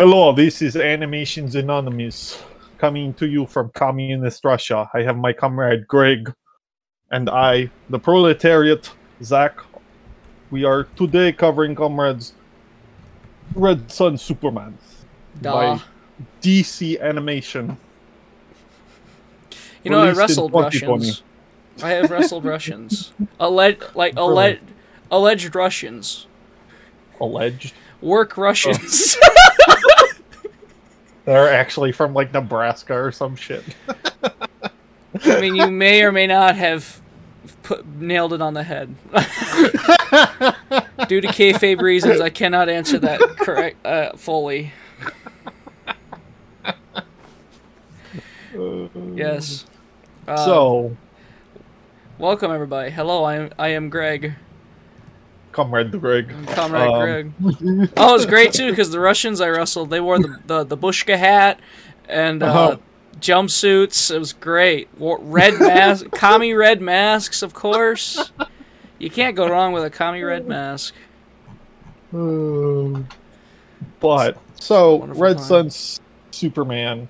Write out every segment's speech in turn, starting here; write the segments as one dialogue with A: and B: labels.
A: Hello, this is Animations Anonymous coming to you from Communist Russia. I have my comrade Greg and I, the proletariat, Zach. We are today covering comrades Red Son Superman
B: Duh.
A: by DC Animation.
B: You know, I wrestled Russians. I have wrestled Russians. Alleged, like alleged, alleged Russians.
A: Alleged.
B: Work Russians. Oh.
A: They're actually from like Nebraska or some shit.
B: I mean, you may or may not have put, nailed it on the head. Due to kayfabe reasons, I cannot answer that correct uh, fully. Yes. Uh,
A: so,
B: welcome everybody. Hello, I am I am Greg,
A: comrade Greg.
B: Comrade
A: Um,
B: Greg. Oh, it was great too because the Russians I wrestled, they wore the the, the Bushka hat and uh,
A: Uh-huh.
B: jumpsuits. It was great. Wore red mask, commie red masks, of course. You can't go wrong with a commie red mask.
A: But so Red Son Superman.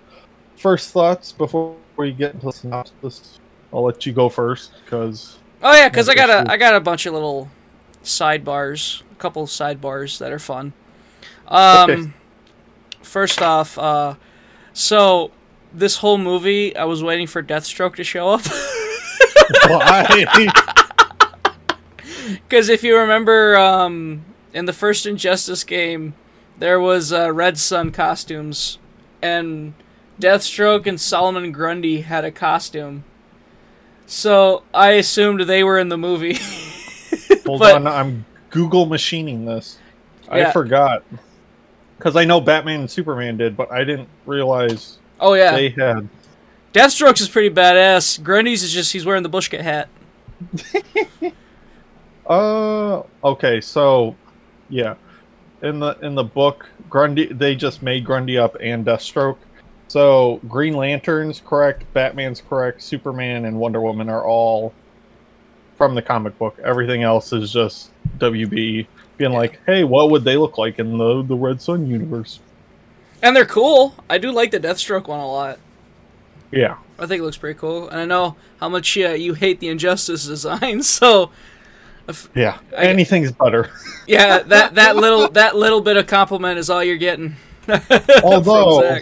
A: First thoughts before we get into the synopsis. I'll let you go first because
B: Oh yeah, because I got a I got a bunch of little sidebars, a couple of sidebars that are fun. Um,
A: Okay.
B: first off, uh, so this whole movie, I was waiting for Deathstroke to show up.
A: why?
B: Because if you remember, um, in the first Injustice game, there was uh, Red Son costumes, and Deathstroke and Solomon Grundy had a costume. So I assumed they were in the movie.
A: Hold
B: But-
A: on, I'm Google machining this.
B: Yeah.
A: I forgot because I know Batman and Superman did, but I didn't realize
B: oh yeah,
A: they had.
B: Deathstroke's is pretty badass. Grundy's is just he's wearing the Bushka hat.
A: Uh, okay, so yeah, in the in the book, Grundy they just made Grundy up and Deathstroke. So Green Lantern's correct, Batman's correct, Superman and Wonder Woman are all from the comic book. Everything else is just WB being like, "Hey, what would they look like in the the Red Son universe?"
B: And they're cool. I do like the Deathstroke one a lot.
A: Yeah,
B: I think it looks pretty cool. And I know how much uh, you hate the Injustice design, so
A: yeah,
B: I-
A: anything's better.
B: yeah, that that little that little bit of compliment is all you're getting.
A: Although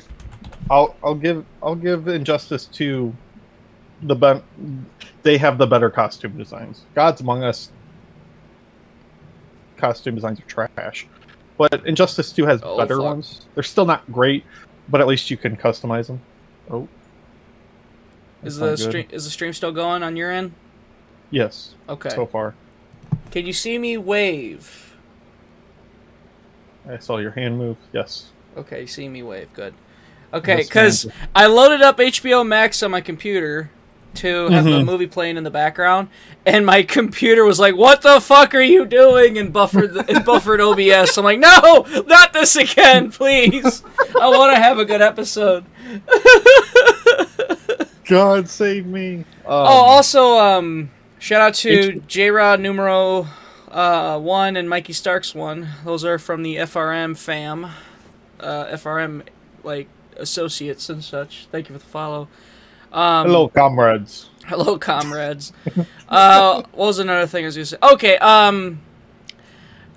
A: I'll I'll give I'll give Injustice to the ben- they have the better costume designs. Gods Among Us costume designs are trash, but Injustice Two has
B: Oh,
A: better
B: fuck.
A: ones. They're still not great, but at least you can customize them. Oh,
B: is the stream is the stream still going on your end?
A: Yes,
B: Okay.
A: so far.
B: Can you see me wave?
A: I saw your hand move. Yes.
B: Okay, you see me wave. Good. Okay, because. I loaded up HBO Max on my computer to have the
A: Mhm.
B: movie playing in the background, and my computer was like, "What the fuck are you doing?" and buffered the, and buffered OBS. I'm like, "No, not this again, please. I want to have a good episode."
A: God save me. Um,
B: oh, also, um, shout out to J Rod Numero uh, one and Mikey Starks one. Those are from the FRM fam, uh, FRM like associates and such. Thank you for the follow. Um,
A: hello, comrades.
B: hello, comrades. uh, what was another thing I was gonna say? Okay, um,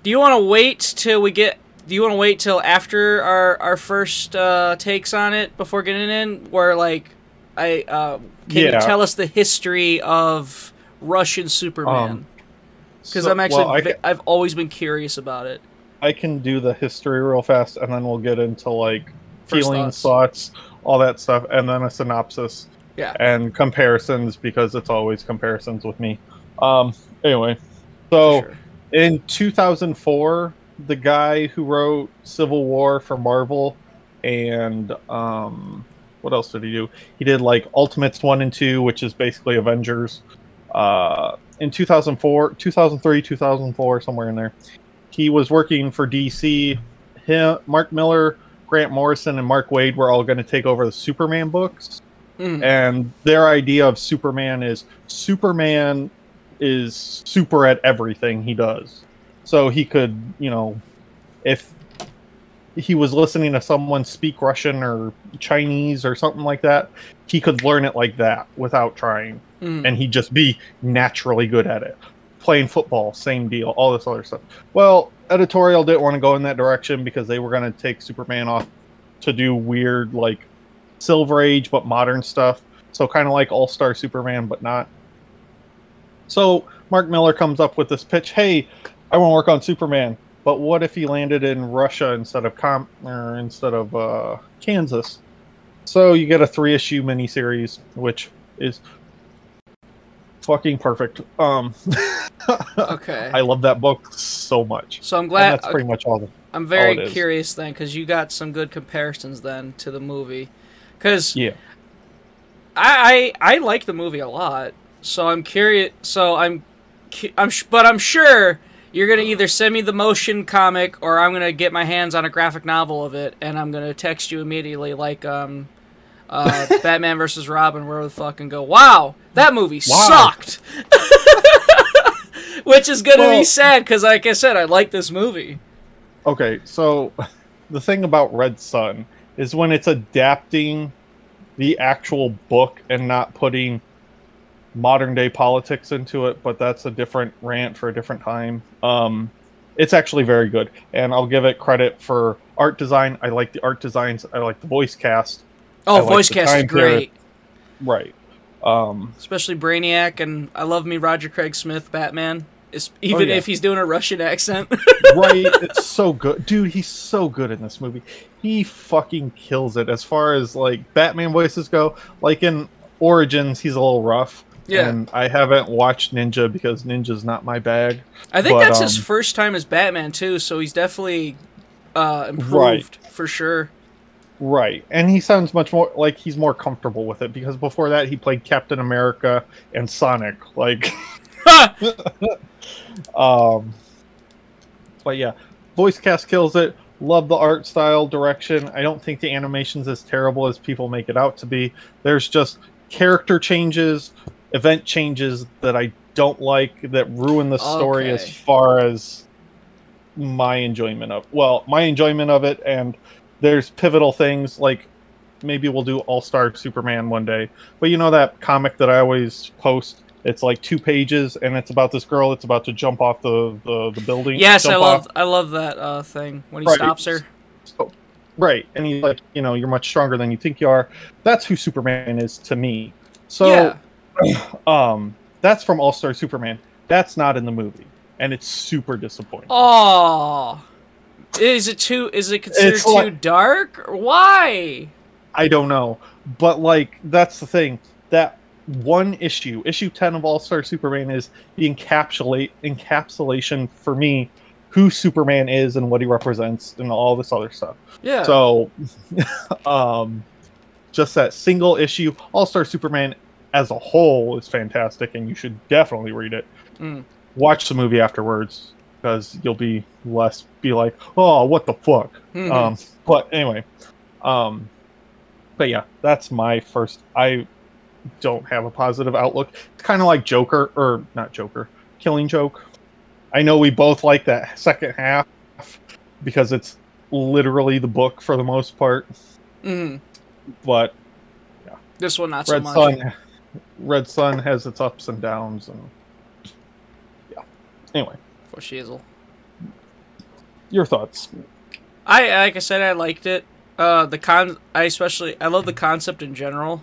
B: do you want to wait till we get? Do you want to wait till after our our first uh, takes on it before getting in? Where like, I uh, can
A: Yeah.
B: you tell us the history of Russian Superman?
A: Um,
B: Because
A: So-
B: I'm actually
A: well, can,
B: I've always been curious about it.
A: I can do the history real fast, and then we'll get into like
B: First
A: feelings,
B: thoughts.
A: thoughts, all that stuff, and then a synopsis
B: Yeah.
A: and comparisons because it's always comparisons with me. Um. Anyway, so
B: sure.
A: in 2004, the guy who wrote Civil War for Marvel and um, what else did he do? He did like Ultimates one and two, which is basically Avengers. Uh, in 2004, 2003, 2004, somewhere in there, he was working for DC. Him, Mark Millar, Grant Morrison, and Mark Waid were all going to take over the Superman books
B: Mm.
A: and their idea of Superman is Superman is super at everything he does. So he could, you know, if he was listening to someone speak Russian or Chinese or something like that, he could learn it like that without trying,
B: Mm.
A: and he'd just be naturally good at it. Playing football, same deal. All this other stuff. Well, editorial didn't want to go in that direction because they were going to take Superman off to do weird like Silver Age but modern stuff. So kind of like All Star Superman, but not. So Mark Millar comes up with this pitch. Hey, I want to work on Superman, but what if he landed in Russia instead of Com or instead of uh, Kansas? So you get a three issue miniseries, which is fucking perfect. Um,
B: Okay.
A: I love that book so much.
B: so I'm
A: And
B: glad.
A: that's pretty much all. The,
B: I'm very curious then, because you got some good comparisons then to the movie. Because
A: yeah.
B: I, I I like the movie a lot, so I'm curious. So I'm, I'm, sh- but I'm sure you're gonna either send me the motion comic or I'm gonna get my hands on a graphic novel of it, and I'm gonna text you immediately, like um, uh, Batman versus Robin, where the fuck and go, wow, that movie
A: Wow.
B: sucked. Which is gonna
A: Well-
B: be sad because, like I said, I like this movie.
A: Okay, so the thing about Red Son is when it's adapting the actual book and not putting modern day politics into it, but that's a different rant for a different time. Um, it's actually very good, and I'll give it credit for art design. I like the art designs. I like the voice cast.
B: Oh,
A: I
B: voice cast is
A: time period.
B: great,
A: Right. Um,
B: especially Brainiac, and I love me Roger Craig Smith Batman. Is, even
A: yeah.
B: if he's doing a Russian accent.
A: right it's so good dude he's so good in this movie he fucking kills it as far as like batman voices go like in origins he's a little rough
B: Yeah.
A: and i haven't watched ninja because ninja's not my bag
B: I think
A: But,
B: that's his
A: um,
B: first time as Batman too, so he's definitely uh, improved
A: Right.
B: for sure.
A: right and he sounds much more like he's more comfortable with it because before that he played captain america and sonic like um but yeah voice cast kills it. Love the art style direction. I don't think the animation's as terrible as people make it out to be. There's just character changes event changes that i don't like that ruin the story as far as my enjoyment of well my enjoyment of it. And there's pivotal things like maybe we'll do all-star superman one day. But you know that comic that i always post it's like two pages and it's about this girl that's about to jump off the the, the building
B: Yes, I love
A: off.
B: I love that uh, thing when he
A: Right.
B: stops her.
A: So- right and he's like you know you're much stronger than you think you are that's who superman is to me so
B: yeah,
A: um that's from all-star superman that's not in the movie and it's super disappointing
B: oh, is it too? Is it considered
A: It's
B: too
A: like-
B: dark? Why?
A: I don't know, but like that's the thing. That one issue, issue ten of All Star Superman, is the encapsulate encapsulation for me who Superman is and what he represents and all this other stuff.
B: Yeah.
A: So, um, just that single issue, All Star Superman as a whole is fantastic, and you should definitely read it.
B: Mm.
A: Watch the movie afterwards because you'll be less be like, oh, what the fuck.
B: Mhm.
A: Um, but anyway, um, but yeah, that's my first. I don't have a positive outlook. It's kind of like Joker, or not Joker, Killing Joke. I know we both like that second half because it's literally the book for the most part,
B: Mhm.
A: but yeah.
B: This one not so much.
A: Sun, Red Son has its ups and downs, and yeah. Anyway,
B: For Shizzle.
A: your thoughts?
B: I like I said, I liked it. Uh, the con, I especially, I love the concept in general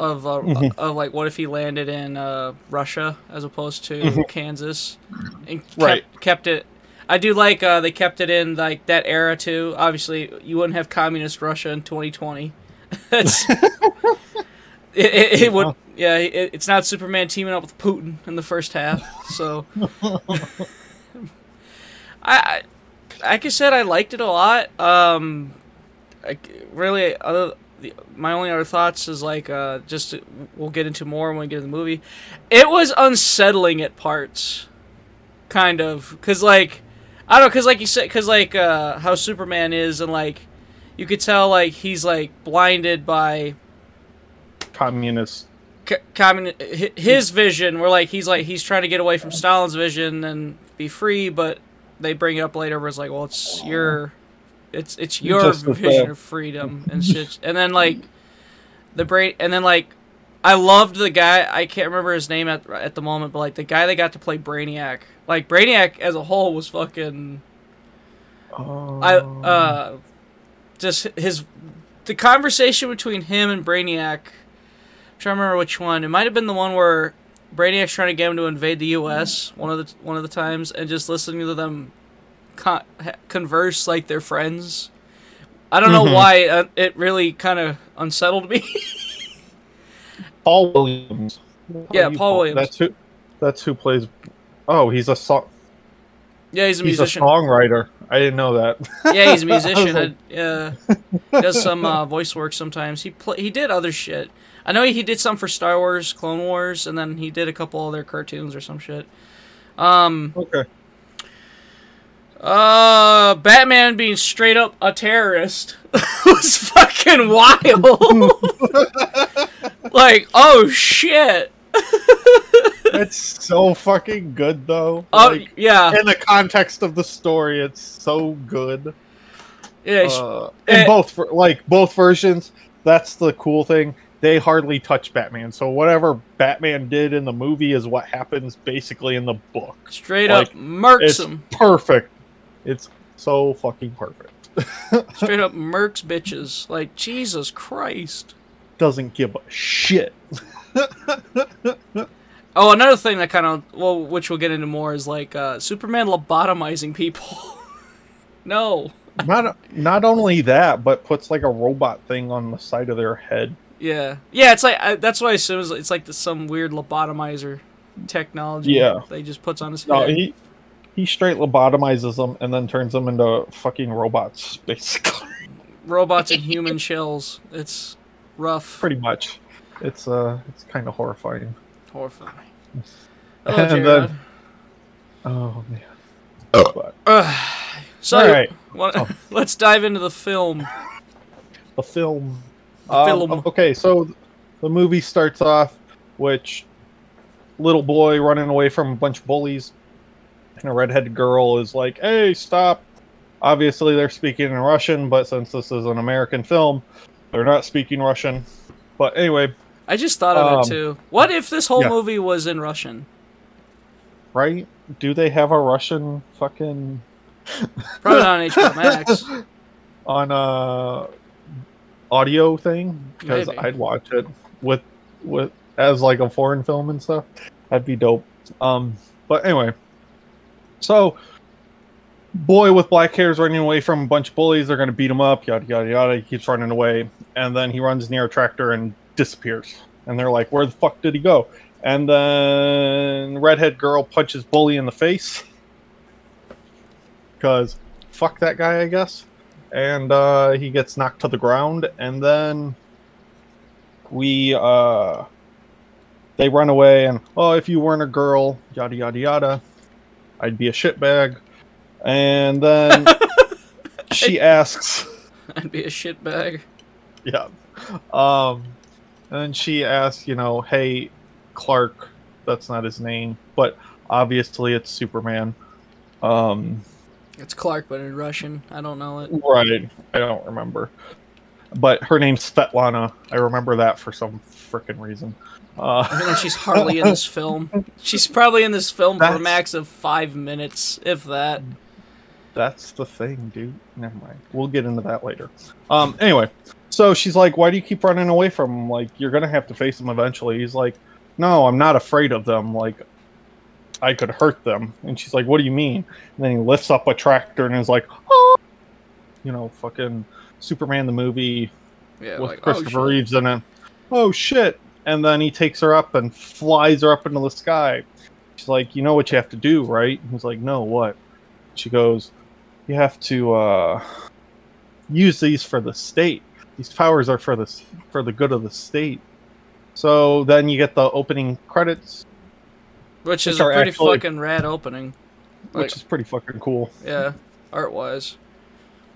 B: of uh,
A: Mhm.
B: of like, what if he landed in uh, Russia as opposed to
A: Mhm.
B: Kansas, and kept,
A: Right.
B: kept it. I do like uh, they kept it in like that era too. Obviously, you wouldn't have communist Russia in 2020. That's it, it, it would. Yeah, it, it's not Superman teaming up with Putin in the first half. So, I, I, like I said, I liked it a lot. Um, I, really, other the, my only other thoughts is like uh, just we'll get into more when we get to the movie. It was unsettling at parts, kind of, cause like I don't know, cause like you said, cause like uh, how Superman is, and like you could tell like he's like blinded by
A: Communist.
B: c- commun- his vision where like he's like he's trying to get away from Stalin's vision and be free but they bring it up later where it's like well it's your it's it's your
A: Just
B: vision of freedom and shit. And then like the brain, and then like I loved the guy. I can't remember his name at at the moment, but like the guy that got to play Brainiac. Like Brainiac as a whole was fucking. I
A: Um,
B: uh, just his the conversation between him and Brainiac. I'm trying to remember which one. It might have been the one where Brainiac's trying to get him to invade the U.S. one of the one of the times, and just listening to them con- converse like they're friends. I don't know
A: Mhm.
B: why uh, it really kind of unsettled me.
A: Paul Williams.
B: Yeah, Paul Williams.
A: That's who. That's who plays. Oh, he's a song.
B: yeah, he's a
A: He's
B: musician.
A: a songwriter. I didn't know that.
B: yeah, he's a musician.
A: like-
B: yeah, he does some uh, voice work sometimes. He pl- he did other shit. I know he did some for Star Wars, Clone Wars, and then he did a couple other cartoons or some shit. Um,
A: okay.
B: Uh, Batman being straight up a terrorist was fucking wild. like, oh shit.
A: It's so fucking good though.
B: Oh
A: Like,
B: yeah,
A: in the context of the story, it's so good.
B: yeah.
A: Uh, in
B: eh.
A: both like both versions, that's the cool thing. They hardly touch Batman. So whatever Batman did in the movie is what happens basically in the book.
B: straight
A: like,
B: up murks
A: It's
B: him.
A: perfect. It's so fucking perfect.
B: Straight up murks bitches. Like Jesus Christ.
A: Doesn't give a shit.
B: Oh, another thing that kind of well, which we'll get into more is like uh, Superman lobotomizing people. no.
A: Not not only that, but puts like a robot thing on the side of their head.
B: Yeah. Yeah. It's like I, that's why I assume it's- like the, some weird lobotomizer technology.
A: Yeah.
B: That he just puts on his
A: No,
B: head.
A: he he straight lobotomizes them and then turns them into fucking robots, basically.
B: Robots in human shells. It's rough.
A: Pretty much. It's uh, it's kind of horrifying.
B: horrifying. Hello,
A: And
B: Jared.
A: then- Oh man.
B: Oh.
A: But
B: Ugh. so,
A: all right,
B: wha-
A: Oh.
B: let's dive into the film.
A: the film.
B: The
A: Um,
B: film.
A: Okay, so the movie starts off, which little boy running away from a bunch of bullies, and a redheaded girl is like, "Hey, stop!" Obviously, they're speaking in Russian, but since this is an American film, they're not speaking Russian. But anyway,
B: I just thought of
A: Um,
B: it too. What if this whole
A: yeah.
B: movie was in Russian?
A: right? Do they have a Russian fucking
B: Probably not on HBO Max.
A: on a audio thing? Because
B: Maybe.
A: I'd watch it with with as like a foreign film and stuff. That'd be dope. Um, but anyway, so boy with black hair is running away from a bunch of bullies. They're gonna beat him up. Yada yada yada. He keeps running away, and then he runs near a tractor and disappears. And they're like, "Where the fuck did he go?" And then redhead girl punches bully in the face because fuck that guy, I guess. And uh, he gets knocked to the ground, and then we uh, they run away. And oh, if you weren't a girl, yada yada yada, I'd be a shitbag. And then she asks,
B: I'd be a shitbag.
A: yeah, um, and she asks, you know, hey, Clark, that's not his name, but obviously it's Superman. Um,
B: It's Clark, but in Russian. I don't know it.
A: Right. I don't remember. But her name's Svetlana. I remember that for some freaking reason. Uh,
B: she's hardly in this film. She's probably in this film for a max of five minutes, if that.
A: that's the thing, dude. Never mind. We'll get into that later. Um. Anyway, so she's like, "Why do you keep running away from him? Like, you're gonna have to face him eventually." He's like, "No, I'm not afraid of them. Like, I could hurt them." And she's like, "What do you mean?" And then he lifts up a tractor and is like, "Oh," you know, fucking Superman the movie
B: Yeah,
A: with
B: like, oh,
A: Christopher
B: shit.
A: Reeves in it. Oh shit! And then he takes her up and flies her up into the sky. She's like, "You know what you have to do, right?" He's like, "No, what?" She goes, "You have to uh, use these for the state. These powers are for the for the good of the state." So then you get the opening credits,
B: Which is a pretty
A: actually-
B: fucking rad opening. Like,
A: which is pretty fucking cool.
B: yeah, art wise.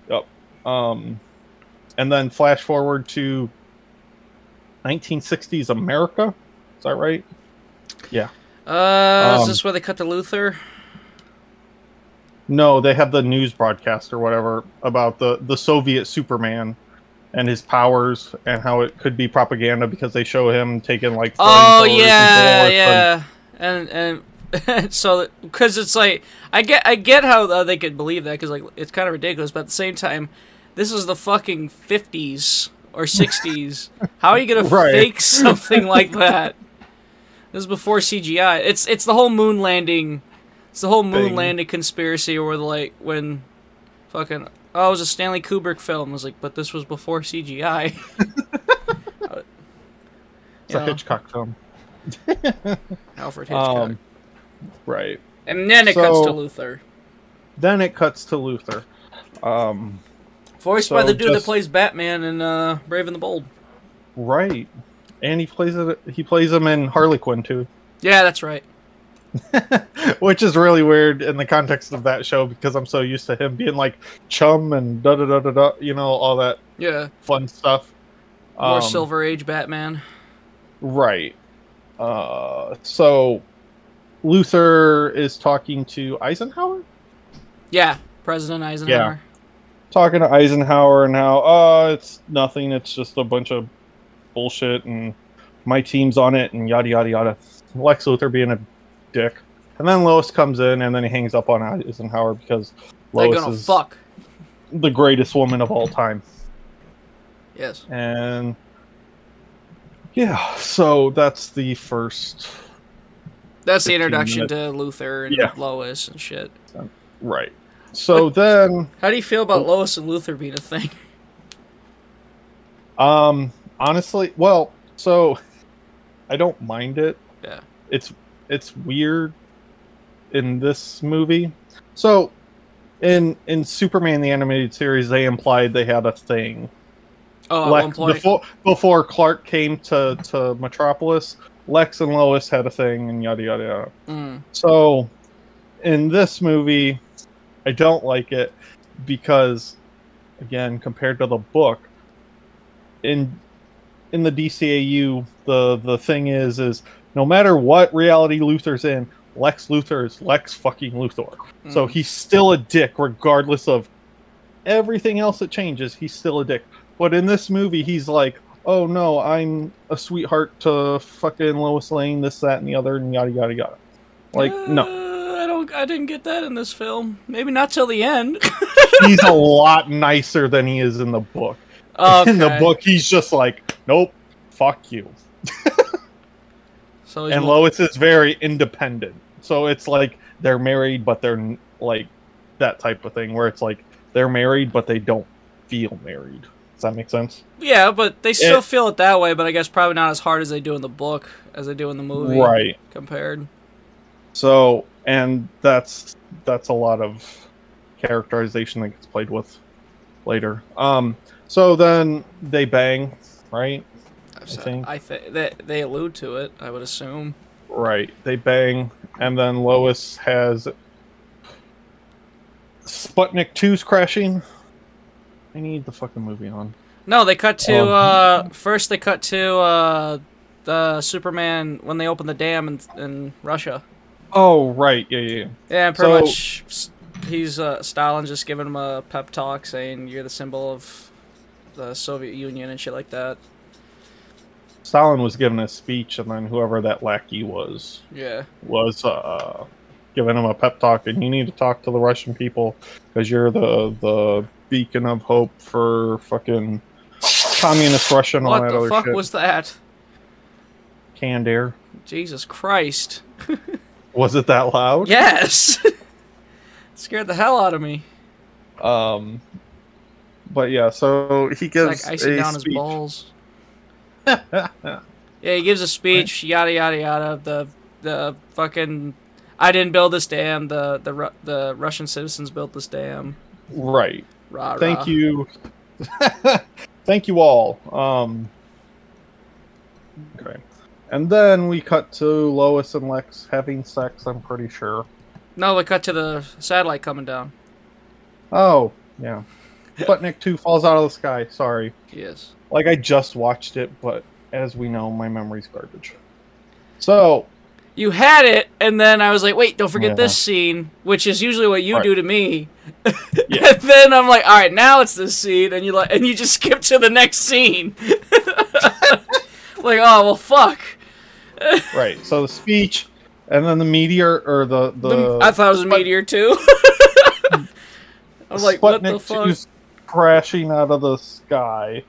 B: Yep.
A: Um, and then flash forward to 1960s America. Is that right? Yeah.
B: Uh, is
A: Um,
B: this where they cut to Luthor?
A: No, they have the news broadcast or whatever about the the Soviet Superman and his powers and how it could be propaganda because they show him taking like
B: Oh yeah, yeah, and and so because it's like I get I get how uh, they could believe that because like it's kind of ridiculous, but at the same time, this is the fucking fifties or sixties. how are you gonna fake something like that? This is before CGI. It's it's the whole moon landing. It's the whole moon
A: Thing.
B: landing conspiracy, where like when fucking oh, it was a Stanley Kubrick film. I was like, but this was before CGI.
A: It's a Hitchcock film.
B: Alfred Hitchcock.
A: Um, right.
B: And then it cuts to Luthor.
A: Then it cuts to Luthor. Um,
B: Voiced by the dude that plays Batman in uh, Brave and the Bold.
A: right. And he plays it. He plays him in Harley Quinn too,
B: Yeah, that's right.
A: which is really weird in the context of that show because I'm so used to him being like chum and da da da da da. You know all that
B: Yeah,
A: fun stuff.
B: more
A: Um,
B: Silver Age Batman.
A: Right. Uh, so Luthor is talking to Eisenhower.
B: Yeah, President Eisenhower.
A: Talking to Eisenhower and how uh it's nothing, it's just a bunch of bullshit and my team's on it and yada yada yada. Lex Luthor being a dick. And then Lois comes in and then he hangs up on Eisenhower because Lois is
B: fuck.
A: the greatest woman of all time.
B: Yes.
A: And yeah, so that's the first
B: That's the
A: 15
B: introduction to Luthor and
A: Yeah.
B: Lois and shit.
A: right. So then
B: How do you feel about
A: Oh.
B: Lois and Luthor being a thing?
A: Um, honestly, well, so I don't mind it.
B: Yeah.
A: It's it's weird in this movie. So in in Superman the animated series, they implied they had a thing.
B: Oh,
A: Lex,
B: point.
A: before before Clark came to to Metropolis, Lex and Lois had a thing, and yada yada yada.
B: Mm.
A: So, in this movie, I don't like it because, again, compared to the book, in in the DCAU, the the thing is is no matter what reality Luthor's in, Lex Luthor is Lex fucking Luthor. So
B: Mm.
A: he's still a dick, regardless of everything else that changes. He's still a dick. But in this movie, he's like, "Oh no, I'm a sweetheart to fucking Lois Lane, this, that, and the other, and yada yada yada." Like, no,
B: Uh, I didn't get that in this film. Maybe not till the end.
A: he's a lot nicer than he is in the book.
B: okay.
A: In the book, he's just like, "Nope, fuck you."
B: so
A: and
B: more-
A: Lois is very independent. So it's like they're married, but they're like that type of thing where it's like they're married, but they don't feel married. Does that make sense?
B: yeah, but they still
A: It-
B: feel it that way. But I guess probably not as hard as they do in the book as they do in the movie.
A: Right.
B: Compared.
A: So, and that's that's a lot of characterization that gets played with later. Um. So then they bang, right?
B: I
A: think.
B: I think they they allude to it. I would assume.
A: Right. They bang, and then Lois has Sputnik 2's crashing. I need the fucking movie on.
B: No, they cut to
A: Um,
B: uh first they cut to uh the Superman when they open the dam in in Russia.
A: Oh, right. Yeah, yeah. yeah.
B: Yeah, pretty
A: So-
B: much he's uh Stalin just giving him a pep talk saying you're the symbol of the Soviet Union and shit like that.
A: Stalin was giving a speech, and then whoever that lackey was
B: Yeah.
A: was uh, giving him a pep talk, and you need to talk to the Russian people because you're the the beacon of hope for fucking communist Russia and all
B: What the fuck was that?
A: Canned air.
B: Jesus Christ.
A: Was it that loud?
B: Yes. Scared the hell out of me.
A: Um, but yeah, so he
B: It's
A: gives
B: like icing
A: a
B: down his
A: speech.
B: balls. Yeah, he gives a speech, yada yada yada. The the fucking I didn't build this dam. The the the Russian citizens built this dam.
A: right.
B: Rah,
A: Thank
B: rah.
A: you. Thank you all. Um, okay. And then we cut to Lois and Lex having sex, I'm pretty sure.
B: No, we cut to the satellite coming down.
A: Oh, yeah. Sputnik 2 falls out of the sky. Sorry.
B: Yes.
A: Like, I just watched it, but as we know, my memory's garbage. So,
B: you had it, and then I was like, wait, don't forget
A: Yeah.
B: this scene, which is usually what you
A: Right.
B: do to me.
A: Yeah.
B: and then I'm like, all right, now it's this scene, and you like, and you just skip to the next scene. like, oh well, fuck.
A: Right. So the speech, and then the meteor or the the.
B: The- I thought it was a meteor too. I'm like, what the fuck?
A: 2's crashing out of the sky,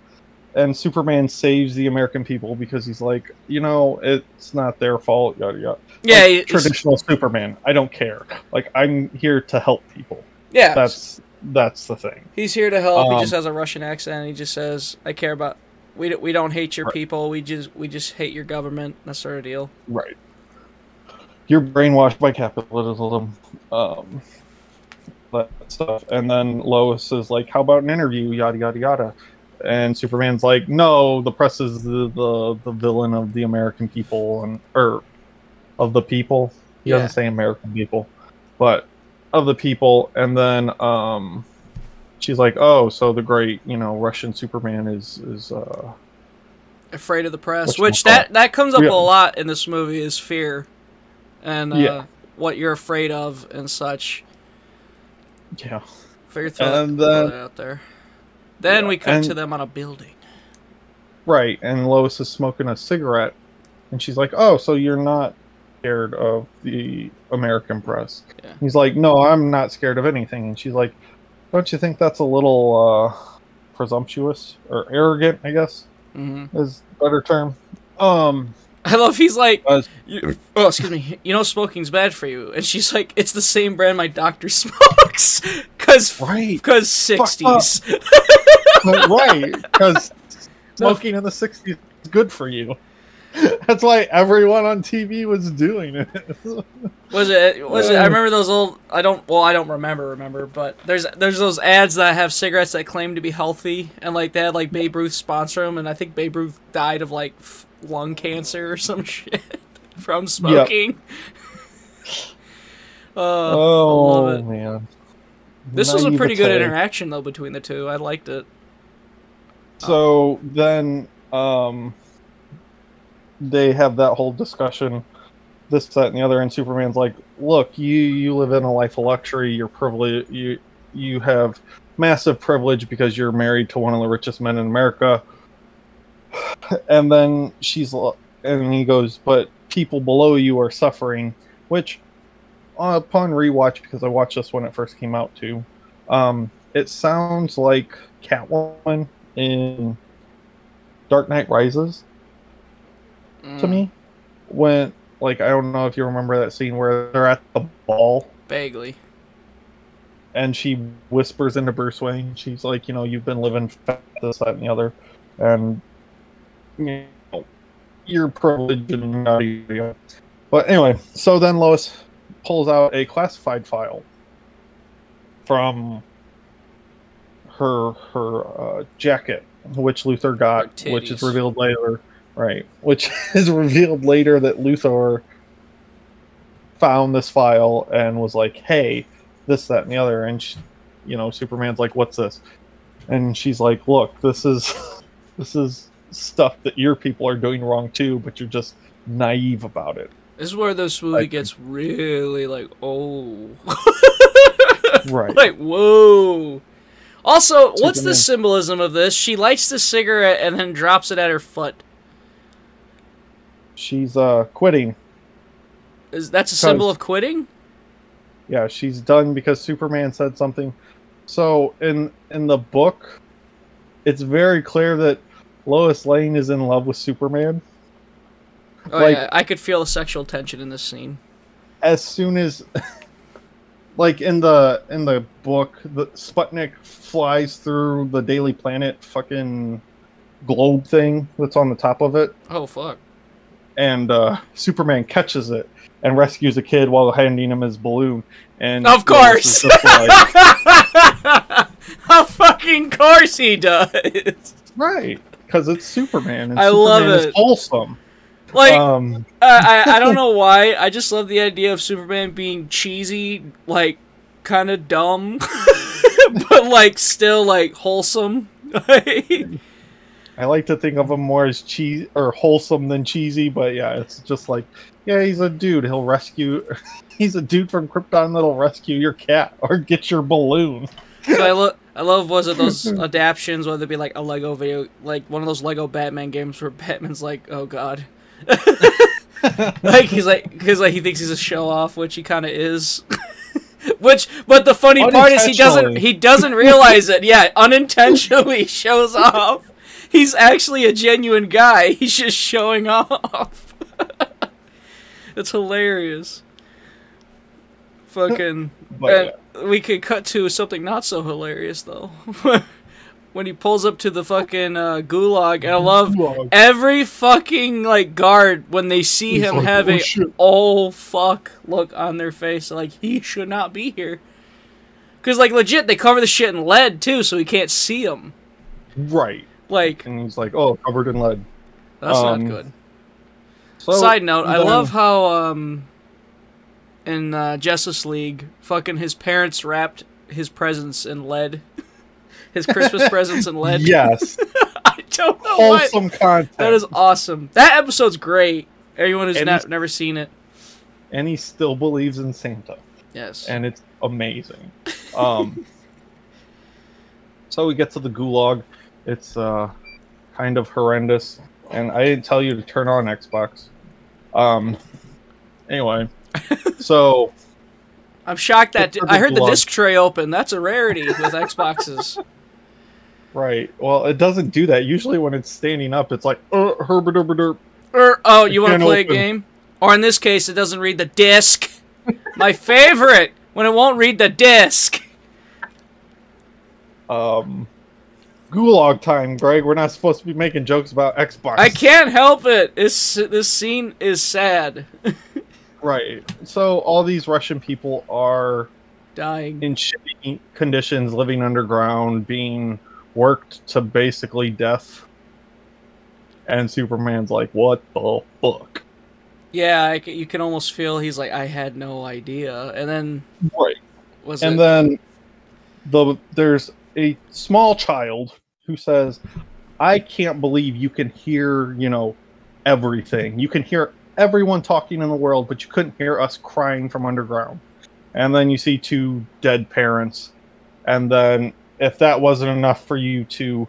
A: and Superman saves the American people because he's like, you know, it's not their fault. Yada yada.
B: Yeah,
A: Like, traditional Superman. I don't care. Like I'm here to help people.
B: Yeah,
A: That's that's the thing.
B: he's here to help. he
A: Um,
B: just has a Russian accent. He just says, "I care about." We, don't- we don't hate your
A: Right.
B: people. We just we just hate your government. That sort of deal.
A: Right. You're brainwashed by capitalism. Um, that stuff. And then Lois is like, "How about an interview?" Yada yada yada. And Superman's like, "No, the press is the the, the villain of the American people and or of the people." He
B: Yeah.
A: doesn't say American people, but of the people. And then um, she's like, "Oh, so the great, you know, Russian Superman is is uh,
B: Afraid of the press, which that that comes up
A: Yeah.
B: a lot in this movie is fear, and uh,
A: Yeah.
B: what you're afraid of and such.
A: yeah."
B: Figure throw, that,
A: And
B: throw
A: then-
B: that out there. Then
A: Yeah,
B: we cut
A: and-
B: to them on a building.
A: Right, and Lois is smoking a cigarette, and she's like, "Oh, so you're not scared of the American press?"
B: Yeah.
A: He's like, "No, I'm not scared of anything." And she's like, "Don't you think that's a little uh, presumptuous or arrogant? I guess
B: hmm
A: is a better term." Um,
B: I love he's like, you, oh excuse me, you know smoking's bad for you, and she's like, it's the same brand my doctor smokes, cause
A: right,
B: cause sixties.
A: right, because smoking in the '60s is good for you. That's why everyone on TV was doing it.
B: Was it? Was it? I
A: Uh.
B: remember those old. I don't. Well, I don't remember. Remember, but there's there's those ads that have cigarettes that claim to be healthy, and like they had like Babe Ruth sponsor them, and I think Babe Ruth died of like f- lung cancer or some shit from smoking. uh,
A: oh
B: love it.
A: man,
B: This was a pretty good interaction though between the two. I liked it.
A: So then, um, they have that whole discussion, this, that, and the other, and Superman's like, "Look, you you live in a life of luxury. You're privileged. You you have massive privilege because you're married to one of the richest men in America." And then she's, and he goes, "But people below you are suffering," which, upon rewatch, because I watched this when it first came out too, um, it sounds like Catwoman in Dark Knight Rises to me. When like I don't know if you remember that scene where they're at the ball
B: vaguely.
A: and she whispers into Bruce Wayne. She's like, you know, you've been living this, that, and the other, and you know, you're privileged and yada, yada, yada. But anyway, so then Lois pulls out a classified file from her her uh, jacket, which Luthor got, which is revealed later, right? Which is revealed later that Luthor found this file and was like, "Hey, this, that, and the other," and she, you know, Superman's like, "What's this?" And she's like, "Look, this is this is stuff that your people are doing wrong too, but you're just naive about it."
B: This is where this movie
A: Like-
B: gets really like, oh.
A: Right.
B: like, whoa. Also, what's the symbolism of this? She lights the cigarette and then drops it at her foot.
A: She's uh quitting.
B: Is that's a symbol of quitting?
A: Yeah, she's done because Superman said something. So in in the book, it's very clear that Lois Lane is in love with Superman.
B: Oh
A: Like-
B: yeah, I could feel the sexual tension in this scene.
A: As soon as like in the in the book, the Sputnik flies through the Daily Planet fucking globe thing that's on the top of it,
B: Oh fuck.
A: And uh, Superman catches it and rescues a kid while handing him his balloon. And
B: Of course.
A: like,
B: of fucking course he does.
A: right, because it's Superman, and
B: I
A: Superman
B: love
A: is
B: it.
A: wholesome.
B: Like
A: um,
B: uh, I I don't know why. I just love the idea of Superman being cheesy, like kind of dumb, but like still like wholesome.
A: I like to think of him more as cheese or wholesome than cheesy, but yeah, it's just like, yeah, he's a dude. He'll rescue. he's a dude from Krypton that'll rescue your cat or get your balloon.
B: So I love, I love was it those adaptations, whether it be like a Lego video, like one of those Lego Batman games where Batman's like, oh god, like he's like, because like he thinks he's a show off, which he kind of is. which, but the funny part is he doesn't he doesn't realize it. Yeah, unintentionally shows off. He's actually a genuine guy. He's just showing off. it's hilarious. Fucking. And we could cut to something not so hilarious though. when he pulls up to the fucking uh, gulag, and I love
A: Gulag.
B: every fucking like guard when they see
A: He's
B: him
A: like,
B: have
A: "Oh,
B: a
A: shit."
B: oh fuck look on their face, like he should not be here. Cause like legit, they cover the shit in lead too, so he can't see him.
A: right,
B: Like
A: and he's like, "Oh, covered in lead."
B: that's
A: Um,
B: not good.
A: So,
B: Side note, I love how um in uh, Justice League, fucking his parents wrapped his presents in lead. His Christmas presents in lead.
A: Yes,
B: I don't know why.
A: content.
B: That is awesome. That episode's great. Everyone who's never seen it.
A: and he still believes in Santa.
B: Yes.
A: and it's amazing. Um, so we get to the gulag. It's uh, kind of horrendous, and I didn't tell you to turn on Xbox. Um, anyway, so
B: I'm shocked that
A: for
B: I heard the disc tray open. That's a rarity with Xboxes.
A: right, well, it doesn't do that. Usually, when it's standing up, it's like uh, herberderberder.
B: Or oh, you want to play
A: open.
B: a game? Or in this case, it doesn't read the disc. My favorite when it won't read the disc.
A: Um, gulag time, Greg. We're not supposed to be making jokes about Xbox.
B: I can't help it. This this scene is sad.
A: Right. So all these Russian people are
B: Dying.
A: in shitty conditions, living underground, being worked to basically death. And Superman's like, "What the fuck?"
B: Yeah, I c you can almost feel he's like, I had no idea. And then
A: Right.
B: was
A: And
B: it?
A: then the there's a small child who says, "I can't believe you can hear, you know, everything. You can hear everyone talking in the world, but you couldn't hear us crying from underground." And then you see two dead parents. And then if that wasn't enough for you to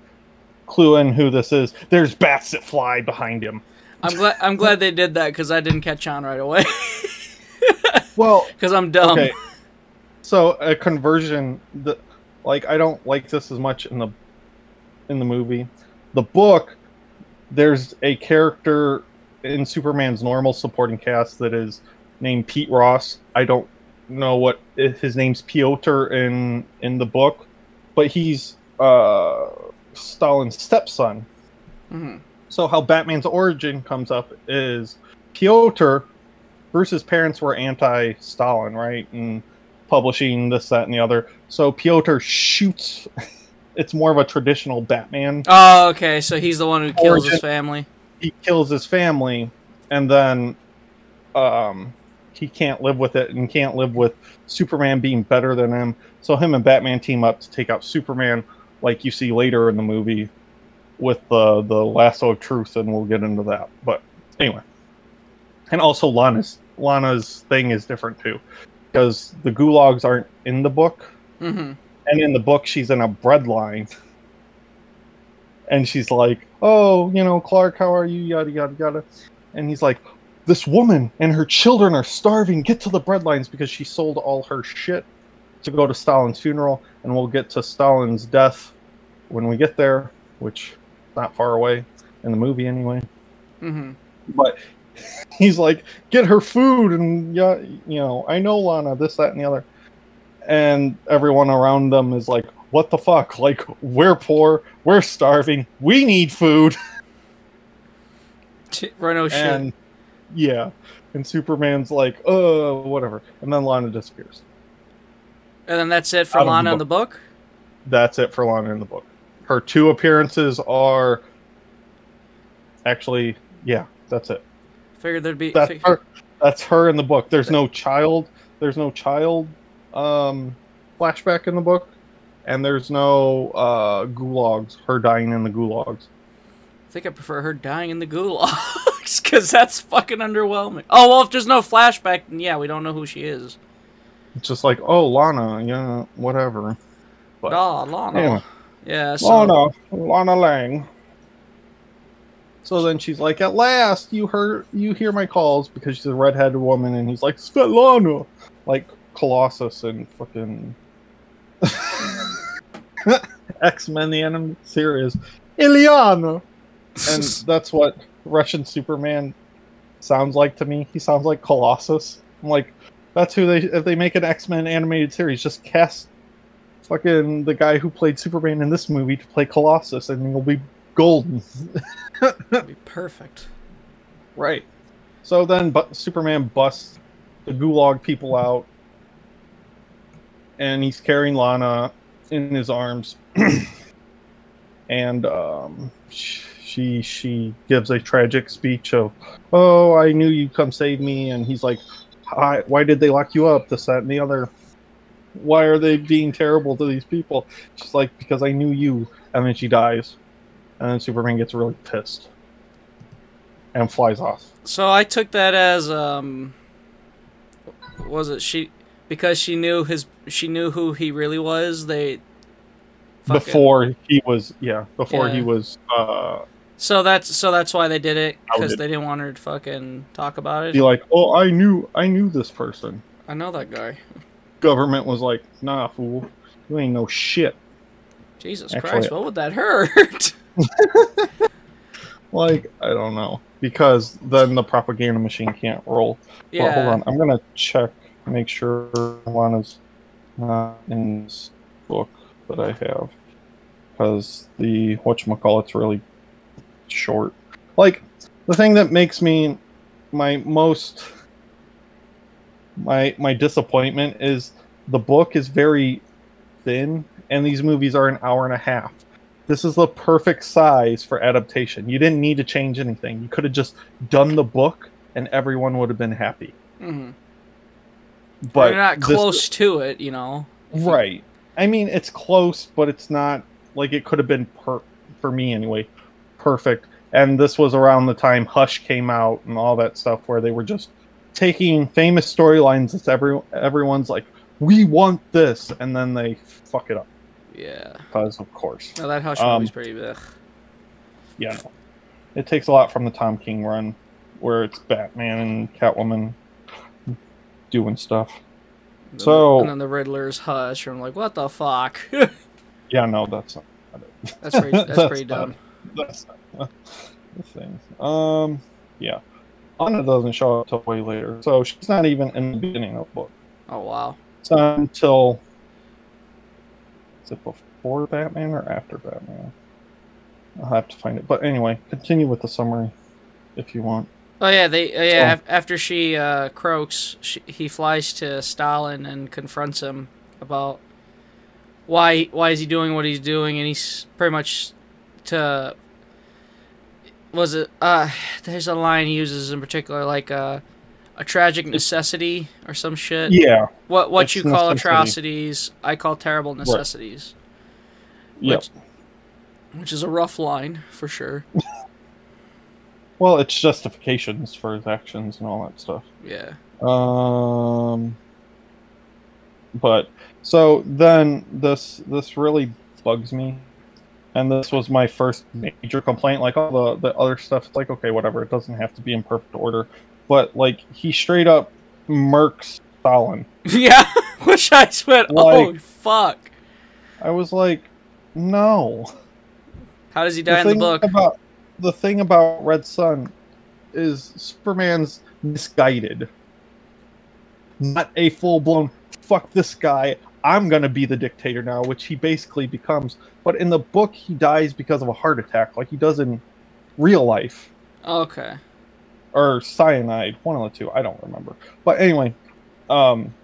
A: clue in who this is, there's bats that fly behind him.
B: I'm glad I'm glad they did that because I didn't catch on right away.
A: Well,
B: Because I'm dumb.
A: okay. So a conversion, the like I don't like this as much in the in the movie. The book, there's a character in Superman's normal supporting cast that is named Pete Ross. I don't know what if his name's Piotr in in the book, but he's uh Stalin's stepson.
B: Mhm.
A: So how Batman's origin comes up is Piotr Bruce's parents were anti-Stalin, right? And publishing this, that, and the other. So Piotr shoots. It's more of a traditional Batman.
B: Oh, okay. So he's the one who kills his family.
A: He kills his family, and then um, he can't live with it, and can't live with Superman being better than him. So him and Batman team up to take out Superman, like you see later in the movie with the the lasso of truth, and we'll get into that. But anyway, and also Lana's Lana's thing is different too, because the gulags aren't in the book,
B: hmm
A: and in the book she's in a breadline. and she's like, "Oh, you know, Clark, how are you?" Yada yada yada, and he's like, "This woman and her children are starving. Get to the breadlines because she sold all her shit to go to Stalin's funeral, and we'll get to Stalin's death when we get there, which not far away in the movie anyway."
B: hmm
A: but he's like, get her food, and yeah, you know, I know Lana, this, that, and the other, and everyone around them is like, what the fuck? Like, we're poor, we're starving, we need food,
B: Rhino shit.
A: and yeah, and Superman's like, oh, whatever, and then Lana disappears.
B: And then that's it for
A: Out of the
B: Lana in the book.
A: That's it for Lana in the book. Her two appearances are actually, yeah, that's it.
B: Figured there'd be.
A: that's her that's her in the book there's no child there's no child um flashback in the book and there's no uh gulags her dying in the gulags
B: I think I prefer her dying in the gulags because that's fucking underwhelming. Oh well, if there's no flashback, then yeah, we don't know who she is.
A: It's just like, oh, Lana, yeah, whatever. But
B: Ah, Lana.
A: anyway.
B: Yeah. So,
A: Lana, Lana Lang. So then she's like, "At last, you heard, you hear my calls because she's a redheaded woman." And he's like, "Svetlana," like Colossus and fucking X Men the animated series, Illyana, and that's what Russian Superman sounds like to me. He sounds like Colossus. I'm like, that's who they. If they make an X Men animated series, just cast fucking the guy who played Superman in this movie to play Colossus, and he'll be golden.
B: That'd be perfect.
A: Right. So then, but Superman busts the Gulag people out, and he's carrying Lana in his arms, and um, she she gives a tragic speech of, "Oh, I knew you'd come save me," and he's like, "Hi- "Why did they lock you up? This, that, and the other." Why are they being terrible to these people? She's like, because I knew you, and then she dies, and then Superman gets really pissed and flies off.
B: So I took that as um. Was it she? Because she knew his, she knew who he really was. They.
A: before he was yeah before he was uh
B: So that's so that's why they did it because they didn't want her to fucking talk about it.
A: be
B: it.
A: like oh i knew i knew this person
B: I know that guy.
A: government was like nah fool you ain't no shit
B: Jesus
A: Actually-
B: Christ, what would that hurt?
A: like i don't know. Because then the propaganda machine can't roll.
B: Yeah.
A: Well, hold on. I'm gonna check make sure lana's not in this book that i have. Because the whatchamacallit's really short. Like the thing that makes me my most my my disappointment is the book is very thin and these movies are an hour and a half. This is the perfect size for adaptation. You didn't need to change anything. You could have just done the book and everyone would have been happy.
B: Hmm
A: but
B: you're not
A: this-
B: close to it, you know.
A: right. I mean it's close but it's not like it could have been per for me anyway perfect. And this was around the time hush came out and all that stuff where they were just taking famous storylines that every everyone's like we want this and then they fuck it up
B: Yeah.
A: because of course
B: No, that Hush
A: Um,
B: movie's pretty ugh.
A: yeah no. it takes a lot from the tom king run where it's batman and catwoman doing stuff
B: then-
A: so-
B: and then the Riddler's Hush, and I'm like, what the fuck?
A: yeah no that's not
B: that's pretty. That's,
A: That's
B: pretty
A: not-
B: dumb.
A: That's not the thing. Um, yeah. Anna doesn't show up till way later, so she's not even in the beginning of the book.
B: Oh wow.
A: It's not until is it before Batman or after Batman? I'll have to find it. But anyway, continue with the summary if you want.
B: Oh yeah, they uh, yeah.
A: Oh.
B: af- After she uh, croaks, she, he flies to Stalin and confronts him about why why is he doing what he's doing, and he's pretty much to was it uh there's a line he uses in particular like uh, a tragic necessity or some shit.
A: Yeah.
B: What what you call
A: necessity.
B: atrocities, I call terrible necessities,
A: Yep.
B: Which- which is a rough line for sure.
A: Well, it's justifications for his actions and all that stuff.
B: Yeah.
A: Um, but so then this this really bugs me, and this was my first major complaint. Like all the the other stuff, it's like okay, whatever. It doesn't have to be in perfect order, but like he straight up murks Stalin.
B: Yeah, which I went, oh fuck.
A: I was like, no.
B: How does he die in the book?
A: about the thing about Red Son is Superman's misguided. Not a full blown fuck this guy. I'm gonna be the dictator now, which he basically becomes. But in the book, he dies because of a heart attack, like he does in real life
B: Okay.
A: Or cyanide, one of the two. I don't remember. But anyway, um,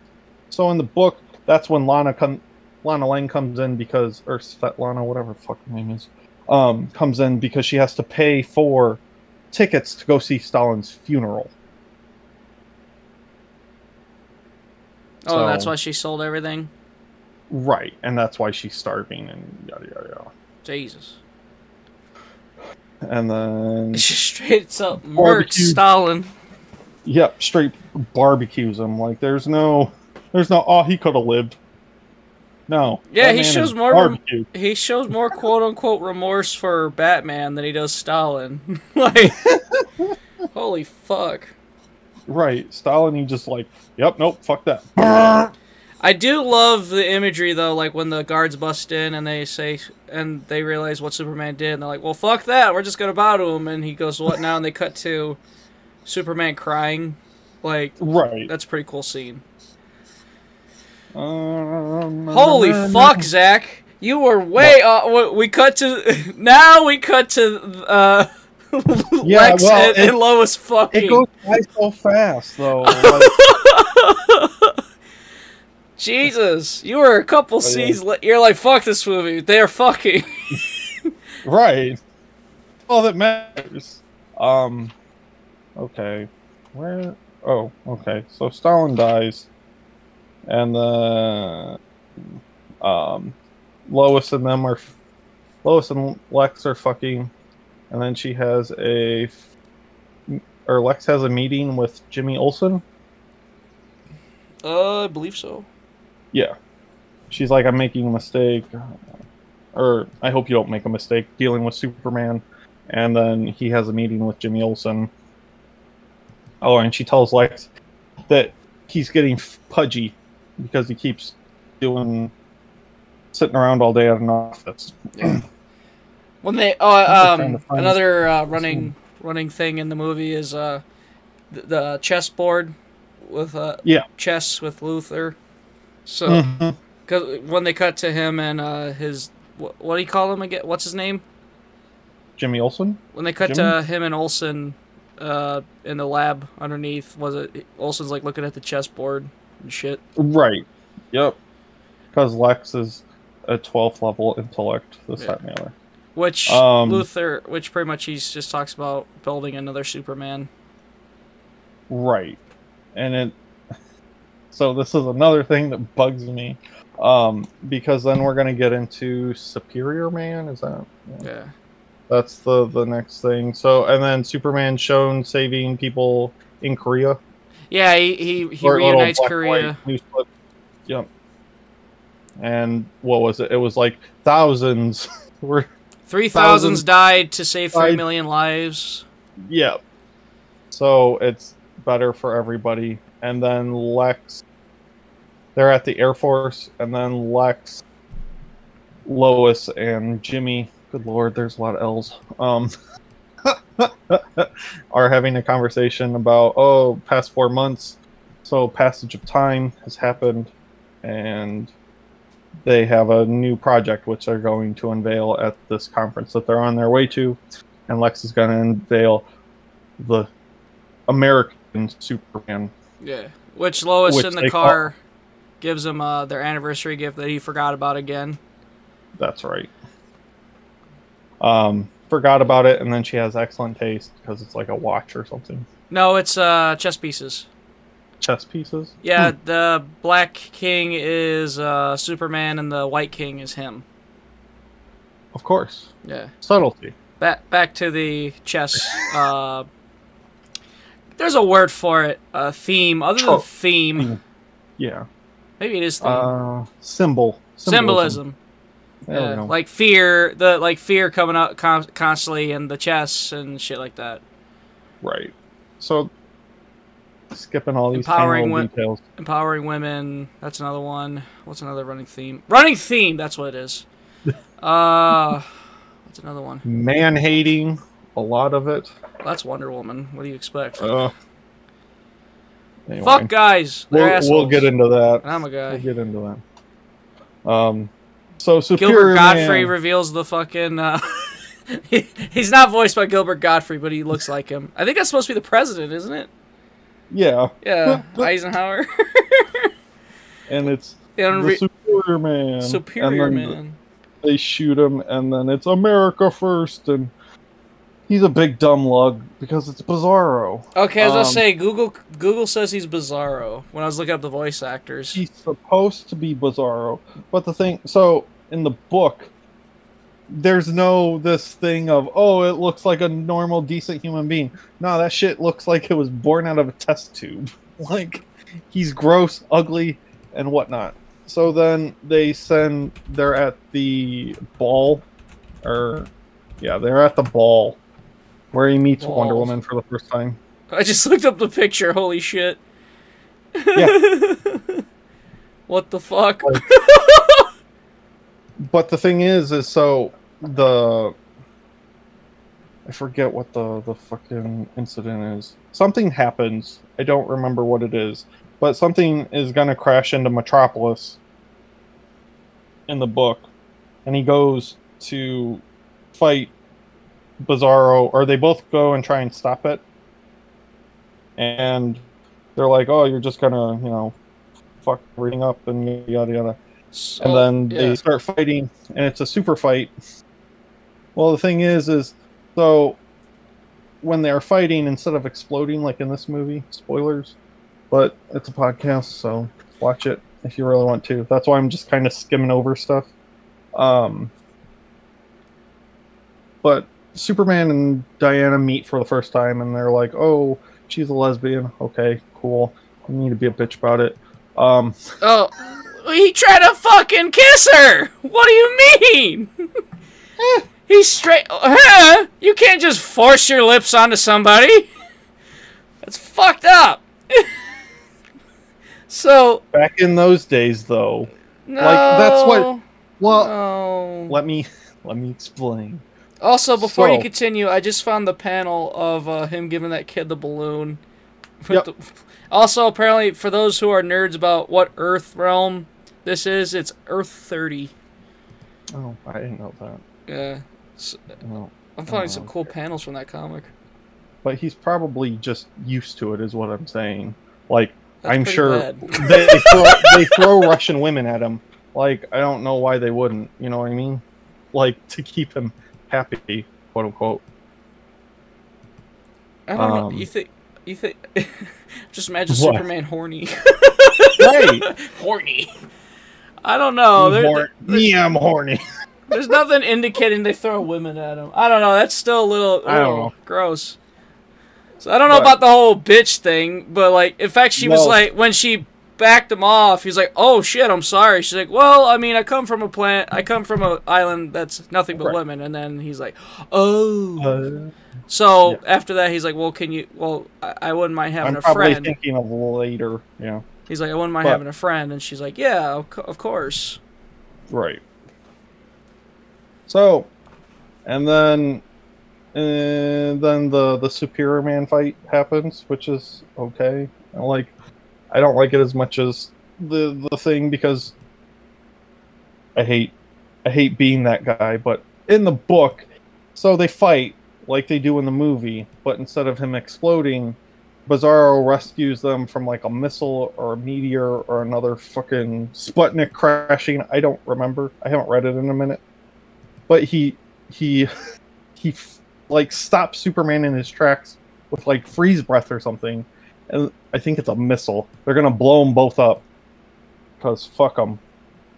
A: so in the book, that's when Lana come, Lana Lang comes in because, or Svetlana, whatever the fuck her name is, um, comes in because she has to pay for tickets to go see Stalin's funeral.
B: Oh, and that's why she sold everything?
A: Right, and that's why she's starving and yada yada yada.
B: Jesus.
A: And then
B: Straight up murked Stalin.
A: yep, straight barbecues him. Like there's no, there's no. Oh, he could have lived. No.
B: Yeah, he shows more-
A: barbecue.
B: He shows more quote unquote remorse for Batman than he does Stalin. like, holy fuck.
A: Right, Stalin. He just like, yep, nope, fuck that.
B: I do love the imagery though, like when the guards bust in and they say, and they realize what Superman did, and they're like, "Well, fuck that, we're just gonna bow to him." And he goes, "What now?" And they cut to Superman crying. Like
A: Right.
B: that's a pretty cool scene.
A: Um,
B: Holy fuck, Zach! You were way. Uh, w- we cut to now. We cut to uh,
A: Yeah,
B: Lex
A: well,
B: and,
A: it-
B: and Lois fucking.
A: It goes by so fast, though. Like,
B: Jesus, you were a couple
A: Oh, yeah.
B: scenes. You're like, fuck this movie. They're fucking.
A: right. All that matters. Um. Okay. Where? Oh, okay. So Stalin dies, and the um, Lois and them are Lois and Lex are fucking, and then she has a or Lex has a meeting with Jimmy Olsen.
B: Uh, I believe so.
A: Yeah. She's like, I'm making a mistake. Or I hope you don't make a mistake dealing with Superman. And then he has a meeting with Jimmy Olsen. Oh, and she tells Lex that he's getting pudgy because he keeps doing sitting around all day at an office.
B: When they oh
A: I'm just trying
B: um another uh, running running thing in the movie is uh the, the chessboard with uh
A: Yeah.
B: chess with Luthor. So
A: Mhm.
B: cause when they cut to him and uh his what, what do you call him again? What's his name?
A: Jimmy Olsen?
B: When they cut
A: Jimmy?
B: to him and Olsen uh in the lab underneath, was it Olsen's like looking at the chessboard and shit.
A: Right. Yep. Because Lex is a 12th level intellect, this,
B: Yeah.
A: that, and the other.
B: Which
A: Um,
B: Luthor, which pretty much he's just talks about building another Superman.
A: Right. And it so this is another thing that bugs me. Um, because then we're gonna get into Superior Man, is that
B: Yeah.
A: that's the the next thing. So and then Superman shown saving people in Korea.
B: Yeah, he he, he reunites Korea.
A: Yep. And what was it? It was like thousands were
B: Three thousands
A: thousands
B: died to save three
A: died.
B: million lives.
A: Yep. So it's better for everybody. And then Lex, they're at the Air Force, and then Lex, Lois, and Jimmy. Good lord, there's a lot of L's. Um, are having a conversation about oh, past four months, so passage of time has happened, and they have a new project which they're going to unveil at this conference that they're on their way to, and Lex is going to unveil the American Superman.
B: Yeah. Which Lois
A: Which
B: in the car gives them uh, their anniversary gift that he forgot about again.
A: That's right. Um, forgot about it, and then she has excellent taste because it's like a watch or something.
B: No, it's uh, chess pieces.
A: Chess pieces.
B: Yeah,
A: Hmm.
B: the Black King is uh, Superman and the White King is him.
A: Of course,
B: Yeah.
A: subtlety.
B: Back back to the chess. Uh, there's a word for it. A theme. Other than
A: Trope.
B: theme,
A: Yeah.
B: maybe it is theme.
A: Uh, symbol.
B: Symbolism.
A: There we
B: Yeah,
A: go.
B: like fear, the like fear coming up con- constantly in the chess and shit like that.
A: right. So, skipping all these
B: Empowering wo-
A: details.
B: Empowering women. That's another one. What's another running theme? Running theme. That's what it is. uh, what's another one?
A: Man hating. A lot of it.
B: That's Wonder Woman. What do you expect?
A: Uh, anyway,
B: Fuck guys.
A: We'll, we'll get into that.
B: And I'm a guy.
A: We'll get into that. Um, so Superior
B: Gilbert Gottfried
A: Man-
B: reveals the fucking. Uh, he, he's not voiced by Gilbert Gottfried, but he looks like him. I think that's supposed to be the president, isn't it?
A: Yeah,
B: Yeah, Eisenhower.
A: and it's the
B: re-
A: Superior Man.
B: Superior man.
A: They shoot him, and then it's America first, and he's a big dumb lug because it's Bizarro.
B: Okay, as I
A: um,
B: say Google. Google says he's Bizarro when I was looking up the voice actors.
A: He's supposed to be Bizarro, but the thing, so in the book, there's no this thing of oh it looks like a normal decent human being. No, that shit looks like it was born out of a test tube. Like he's gross, ugly, and whatnot. So then they send they're at the ball or yeah, they're at the ball where he meets Wonder Woman for the first time.
B: I just looked up the picture. Holy shit.
A: Yeah.
B: what the fuck?
A: Like- But the thing is, is so the I forget what the the fucking incident is. Something happens. I don't remember what it is, but something is gonna crash into Metropolis in the book, and he goes to fight Bizarro, or they both go and try and stop it, and they're like, "Oh, you're just gonna, you know, fuck everything up and yada yada."
B: So,
A: and then
B: yeah.
A: they start fighting and it's a super fight well the thing is is so when they're fighting instead of exploding like in this movie spoilers but it's a podcast so watch it if you really want to that's why i'm just kind of skimming over stuff um but superman and diana meet for the first time and they're like oh she's a lesbian okay cool you need to be a bitch about it um
B: Oh, he tried to fucking kiss her. What do you mean? He's straight. Huh? You can't just force your lips onto somebody. That's fucked up. so
A: back in those days though
B: no.
A: Like that's what- well
B: No.
A: let me let me explain
B: Also, before you continue, I just found the panel of uh, him giving that kid the balloon.
A: Yep.
B: the- also, apparently, for those who are nerds about what Earth realm this is, it's Earth 30.
A: oh i didn't know that
B: Yeah. S-
A: no.
B: I'm finding
A: Oh,
B: some cool panels from that comic.
A: but he's probably just used to it is what i'm saying like
B: That's
A: i'm sure they, they, throw, they throw russian women at him like i don't know why they wouldn't you know what i mean like to keep him happy quote unquote
B: I don't know.
A: um,
B: You think? You think? just imagine
A: What?
B: Superman horny.
A: hey,
B: horny. I don't know. There-
A: Hor- me i'm horny
B: There's nothing indicating they throw women at him. I don't know. That's still a little,
A: I don't know.
B: gross. So I don't know
A: But-
B: about the whole bitch thing, but like, in fact, she was like, when she backed him off, he's like, "Oh shit, I'm sorry." She's like, "Well, I mean, I come from a plant. I come from an island that's nothing but
A: Right.
B: women." And then he's like, "Oh."
A: uh,
B: so
A: yeah.
B: after that, he's like, "Well, can you? Well, I, I wouldn't mind having
A: i'm
B: a
A: probably
B: friend."
A: thinking of later yeah
B: He's like, "I wouldn't mind
A: But-
B: having a friend," and she's like, "Yeah, of, of course."
A: Right. So, and then, and then the the Superior Man fight happens, which is okay. I like, I don't like it as much as the the thing because I hate, I hate being that guy. But in the book, so they fight like they do in the movie, but instead of him exploding, Bizarro rescues them from like a missile or a meteor or another fucking Sputnik crashing. I don't remember. I haven't read it in a minute. But he he he like stops Superman in his tracks with like freeze breath or something, and I think it's a missile. They're gonna blow them both up because fuck them,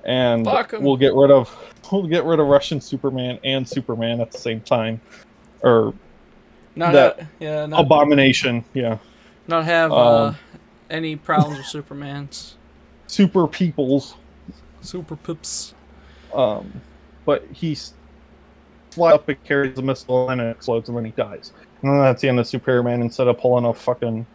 A: and
B: Fuck 'em.
A: we'll get rid of we'll get rid of Russian Superman and Superman at the same time, or
B: Not
A: That-
B: ha- yeah, not,
A: Abomination. Yeah,
B: not have uh,
A: um,
B: any problems with Superman's
A: super peoples.
B: super pips.
A: Um, but he's fly up and carries a missile and it explodes and then he dies. And then that's the end of Superman instead of pulling a fucking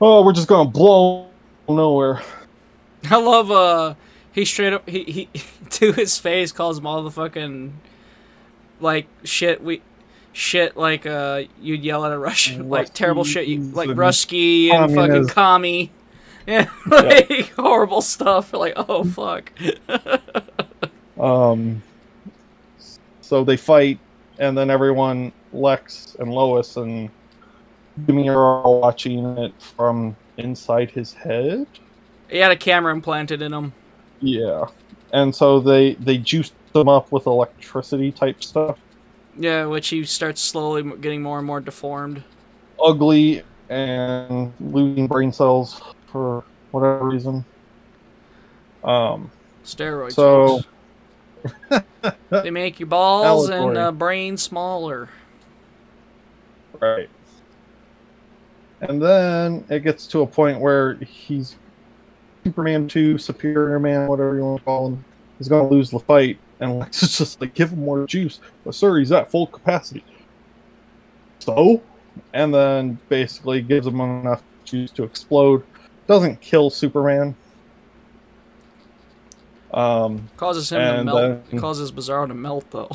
A: Oh, we're just gonna blow nowhere.
B: I love uh he straight up he he to his face calls him all the fucking like shit we shit like uh you'd yell at a Russian like terrible shit you like
A: and
B: Rusky and fucking commie. Yeah, like horrible stuff. Like, oh fuck.
A: Um so they fight and then everyone Lex and Lois and Jimmy are all watching it from inside his head.
B: he had a camera implanted in him.
A: Yeah. And so they they juiced them up with electricity type stuff.
B: Yeah, which he starts slowly getting more and more deformed.
A: ugly and losing brain cells for whatever reason. Um,
B: Steroids.
A: So-
B: They make your balls and uh, brain smaller.
A: Right. And then it gets to a point where he's Superman 2, Superior Man, whatever you want to call him, is going to lose the fight. And Lex is just like, give him more juice. But, sir, he's at full capacity. So? And then basically gives him enough juice to explode. Doesn't kill Superman. Um,
B: Causes him to melt.
A: then-
B: Causes Bizarro to melt though.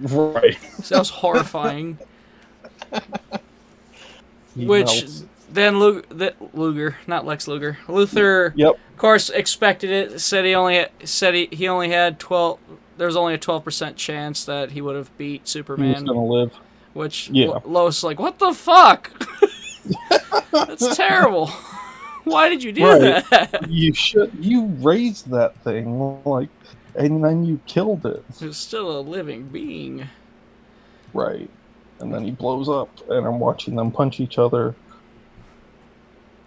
A: right.
B: Sounds horrifying.
A: He
B: Which
A: melts.
B: then Luger, the, Luger, not Lex Luger, Luthor,
A: Yep.
B: of course, expected it. Said he only said he, he only had twelve. There was only a twelve percent chance that he would have beat
A: He was
B: Superman.
A: going to live.
B: Which
A: Yeah.
B: Lo- Lois is like, what the fuck? That's terrible. Why did you do
A: Right.
B: that?
A: you should you raised that thing like and then you killed it
B: It's still a living being.
A: right and then he blows up and i'm watching them punch each other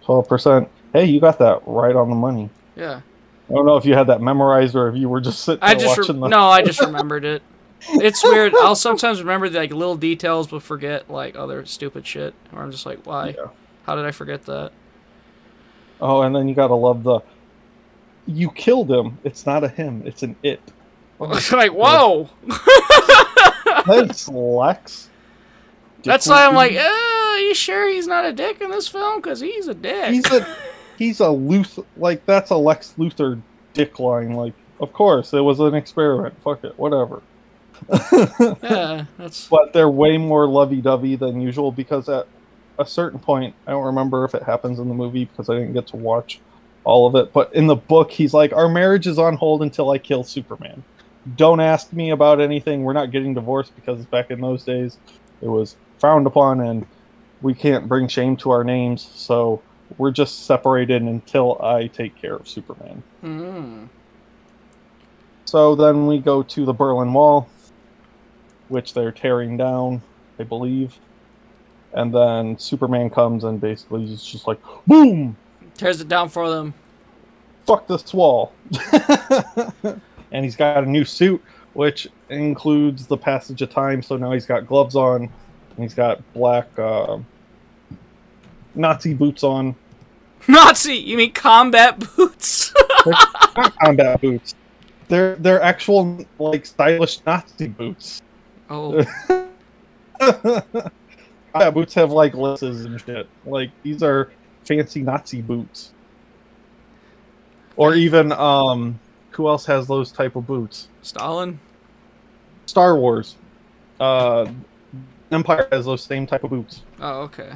A: 12% hey you got that right on the money
B: Yeah.
A: i don't know if you had that memorized or if you were just sitting
B: I
A: there
B: just
A: watching the
B: no, I just remembered it. It's weird. I'll sometimes remember the, like little details, but forget like other stupid shit. Or I'm just like, why?
A: Yeah.
B: How did I forget that?
A: oh and then you gotta love the you killed him it's not a him it's an it
B: It's like, whoa.
A: that's lex
B: That's why I'm like, uh, are you sure he's not a dick in this film? Because he's a dick.
A: he's a he's a Luth like that's a Lex Luthor dick line. Like, of course, it was an experiment. Fuck it, whatever.
B: yeah, that's
A: but they're way more lovey-dovey than usual because at a certain point, I don't remember if it happens in the movie because I didn't get to watch all of it. But in the book, he's like, "Our marriage is on hold until I kill Superman. Don't ask me about anything. We're not getting divorced because back in those days, it was frowned upon, and we can't bring shame to our names. So." We're just separated until I take care of Superman.
B: mm,
A: So then we go to the Berlin Wall, which they're tearing down, I believe. And then Superman comes and basically is just like, boom,
B: tears it down for them.
A: fuck this wall. and he's got a new suit, which includes the passage of time. So now he's got gloves on, he's got black uh, Nazi boots on.
B: Nazi, you mean combat boots?
A: Not combat boots. They're they're actual like stylish Nazi boots.
B: oh,
A: yeah, boots have like laces and shit. Like these are fancy Nazi boots. Or even um who else has those type of boots?
B: Stalin.
A: Star Wars. Uh Empire has those same type of boots.
B: Oh, okay.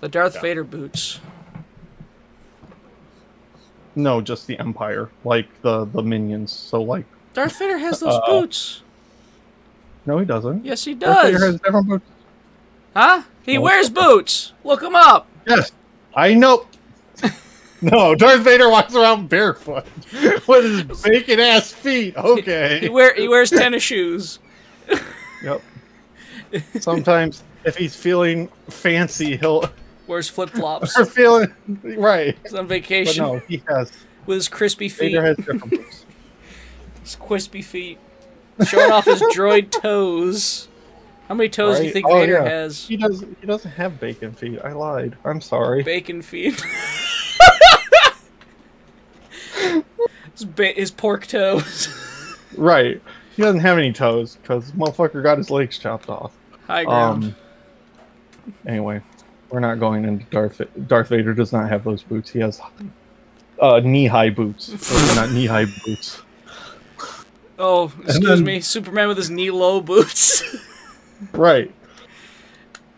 B: The Darth
A: Yeah.
B: Vader boots.
A: No, just the Empire, like the the minions. So like
B: Darth Vader has those
A: Uh,
B: boots.
A: no, he doesn't.
B: Yes, he
A: Darth Vader
B: does.
A: has different boots.
B: Huh? He
A: No.
B: wears boots. Look him up.
A: Yes, I know. no, Darth Vader walks around barefoot with his bacon ass feet.
B: He
A: Okay.
B: wear he wears tennis shoes.
A: Yep. Sometimes, if he's feeling fancy, he'll
B: Wears flip flops.
A: or feeling right.
B: He's on
A: But
B: vacation
A: no, he has.
B: with his crispy feet.
A: Vader has different.
B: His crispy feet. Showing off his droid toes. How many toes do you think
A: Oh,
B: Vader
A: yeah.
B: has?
A: He does. He doesn't have bacon feet. I lied. I'm sorry.
B: Bacon feet. his, ba- his pork toes.
A: Right. He doesn't have any toes because motherfucker got his legs chopped off.
B: High ground.
A: Um. Anyway, we're not going into Darth. Darth Vader does not have those boots. He has uh, knee-high boots. Those are not knee-high boots.
B: oh, excuse
A: then-
B: me. Superman with his knee low boots.
A: Right.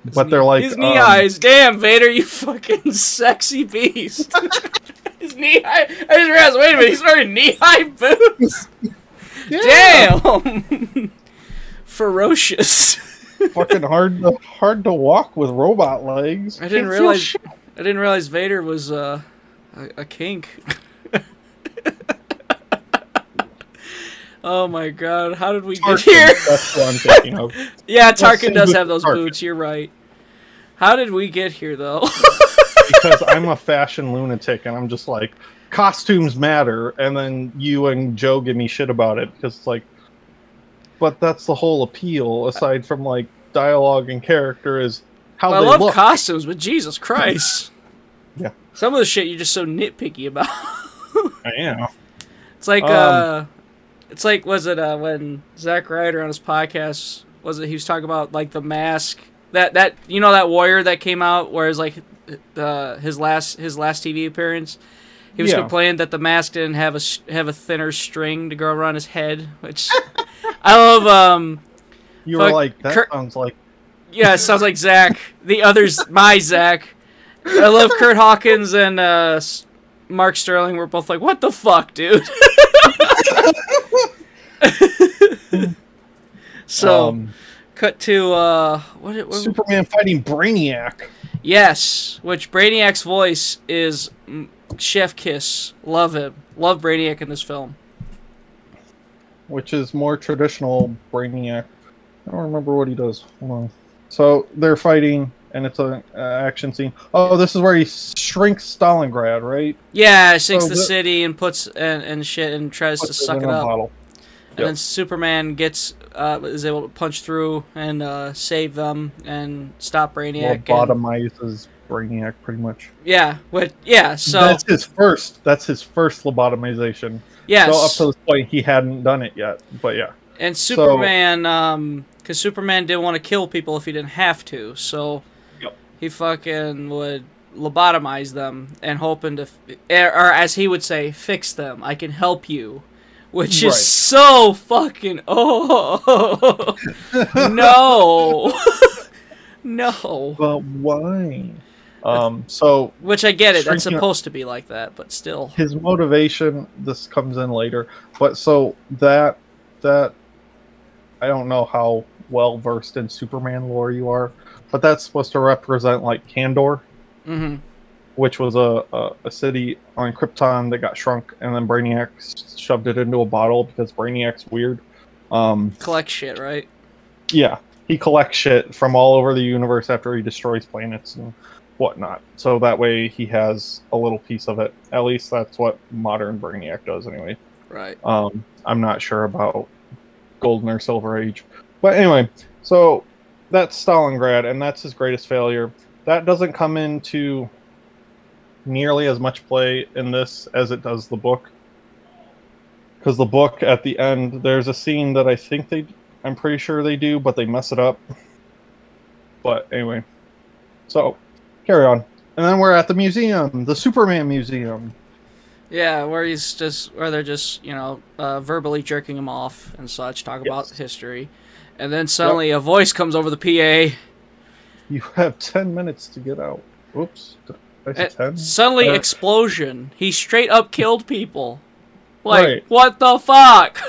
B: His
A: But
B: knee-
A: they're like
B: his knee
A: um,
B: highs. Damn, Vader, you fucking sexy beast. his knee high. I just realized. Wait a minute, he's wearing knee high boots.
A: Yeah.
B: Damn. Ferocious.
A: Fucking hard to hard to walk with robot legs.
B: I didn't
A: Can't
B: realize. I didn't realize Vader was uh, a, a kink. oh my god! How did we get here?
A: That's what I'm thinking of.
B: yeah, Tarkin does have those
A: Tarkin.
B: boots. You're right. How did we get here though?
A: because I'm a fashion lunatic and I'm just like costumes matter, and then you and Joe give me shit about it because it's like but that's the whole appeal. Aside from like dialogue and character, is how
B: Well, I love
A: look.
B: costumes, but Jesus Christ.
A: Yeah.
B: Some of the shit you're just so nitpicky about.
A: I am.
B: It's like
A: Um,
B: uh it's like was it uh when Zack Ryder on his podcast was it he was talking about like the mask that that you know that warrior that came out where it's like the his last his last TV appearance he was
A: Yeah.
B: complaining that the mask didn't have a have a thinner string to go around his head which I love um
A: You were like, that
B: Kurt-
A: sounds like
B: yeah it sounds like Zach the others my Zach I love Kurt Hawkins and uh Mark Sterling were both like what the fuck dude so
A: um,
B: cut to uh what, what
A: Superman fighting Brainiac.
B: yes which brainiac's voice is chef kiss love him love brainiac in this film
A: which is more traditional Brainiac. I don't remember what he does. Hold on. So they're fighting, and it's an uh, action scene. Oh, this is where he shrinks Stalingrad, right?
B: yeah sinks
A: So
B: the
A: the-
B: city and puts and, and shit and tries to suck
A: in
B: it up
A: bottle.
B: and
A: Yep.
B: then superman gets uh is able to punch through and uh save them and stop brainiac and-
A: Lobotomizes Brainiac, pretty much.
B: yeah what yeah so
A: that's his first. That's his first lobotomization.
B: yes
A: So up to this point, he hadn't done it yet. But yeah,
B: And Superman, um, because Superman didn't want to kill people if he didn't have to, so
A: Yep.
B: he fucking would lobotomize them and hoping to, f- er, or as he would say, fix them. I can help you, which
A: Right.
B: is so fucking oh no, no.
A: but why? Um. So
B: Which I get it. That's supposed to be like that, but still.
A: his motivation this comes in later but so that that i don't know how well versed in superman lore you are but that's supposed to represent like kandor
B: hmm
A: which was a, a, a city on krypton that got shrunk and then brainiac shoved it into a bottle because brainiac's weird um
B: Collect shit, right?
A: yeah he collects shit from all over the universe after he destroys planets and whatnot so that way he has a little piece of it at least that's what modern brainiac does anyway
B: Right.
A: Um, I'm not sure about Golden or Silver Age, but anyway, so that's Stalingrad, and that's his greatest failure. That doesn't come into nearly as much play in this as it does the book, because the book at the end there's a scene that I think they, I'm pretty sure they do, but they mess it up. But anyway, so carry on, and then we're at the museum, the Superman Museum.
B: Yeah, where he's just, where they're just, you know, uh, verbally jerking him off and such, talk about history, and then suddenly a voice comes over the PA.
A: You have 10 minutes to get out. Oops. Did I say
B: and
A: 10?
B: suddenly
A: Uh,
B: explosion. He straight up killed people. Like
A: Right.
B: what the fuck?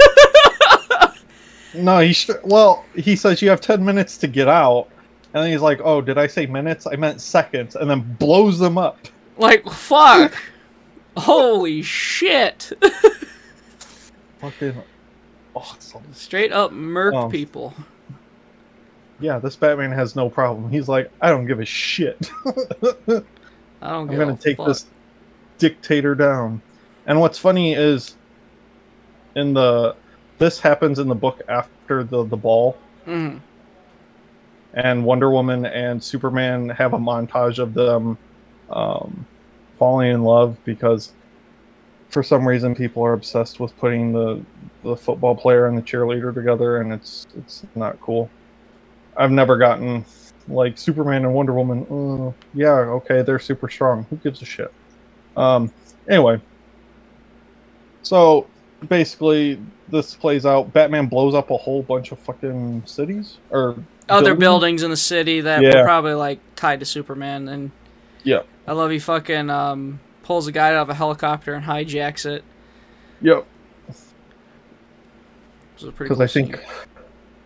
A: No, he sh- well, he says you have 10 minutes to get out. And then he's like, "Oh, did I say minutes? I meant seconds." And then blows them up.
B: like fuck. Holy shit!
A: Fucking awesome.
B: straight up murk
A: Oh.
B: people.
A: Yeah, this Batman has no problem. He's like, "I don't give a shit.
B: I don't.
A: I'm gonna take
B: fuck.
A: this dictator down." And what's funny is in the this happens in the book after the the ball.
B: Mhm.
A: And Wonder Woman and Superman have a montage of them um, falling in love because for some reason people are obsessed with putting the the football player and the cheerleader together and it's it's not cool. I've never gotten like Superman and Wonder Woman. Uh, yeah, okay, they're super strong. Who gives a shit? Um, anyway, so basically this plays out. Batman blows up a whole bunch of fucking cities or
B: Other
A: buildings?
B: buildings in the city that
A: Yeah.
B: were probably like tied to Superman, and
A: Yeah.
B: I love he fucking um, pulls a guy out of a helicopter and hijacks it.
A: Yep.
B: Which was a pretty
A: Because
B: cool
A: I think,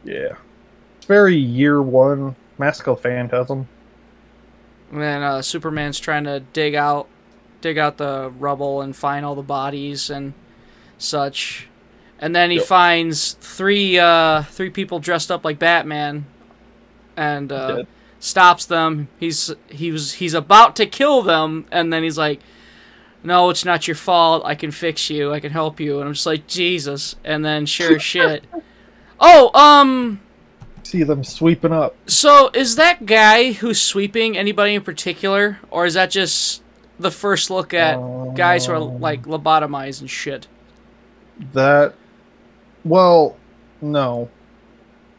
A: yeah, it's very year one Mask of Phantasm.
B: And then uh, Superman's trying to dig out, dig out the rubble and find all the bodies and such. And then he
A: Yep.
B: finds three uh, three people dressed up like Batman, and uh, stops them. He's he was he's about to kill them, and then he's like, "No, it's not your fault. I can fix you. I can help you." And I'm just like, Jesus. And then sure shit. Oh, um,
A: See them sweeping up.
B: so is that guy who's sweeping anybody in particular, or is that just the first look at guys who are
A: Um,
B: like lobotomized and shit?
A: That, well, no.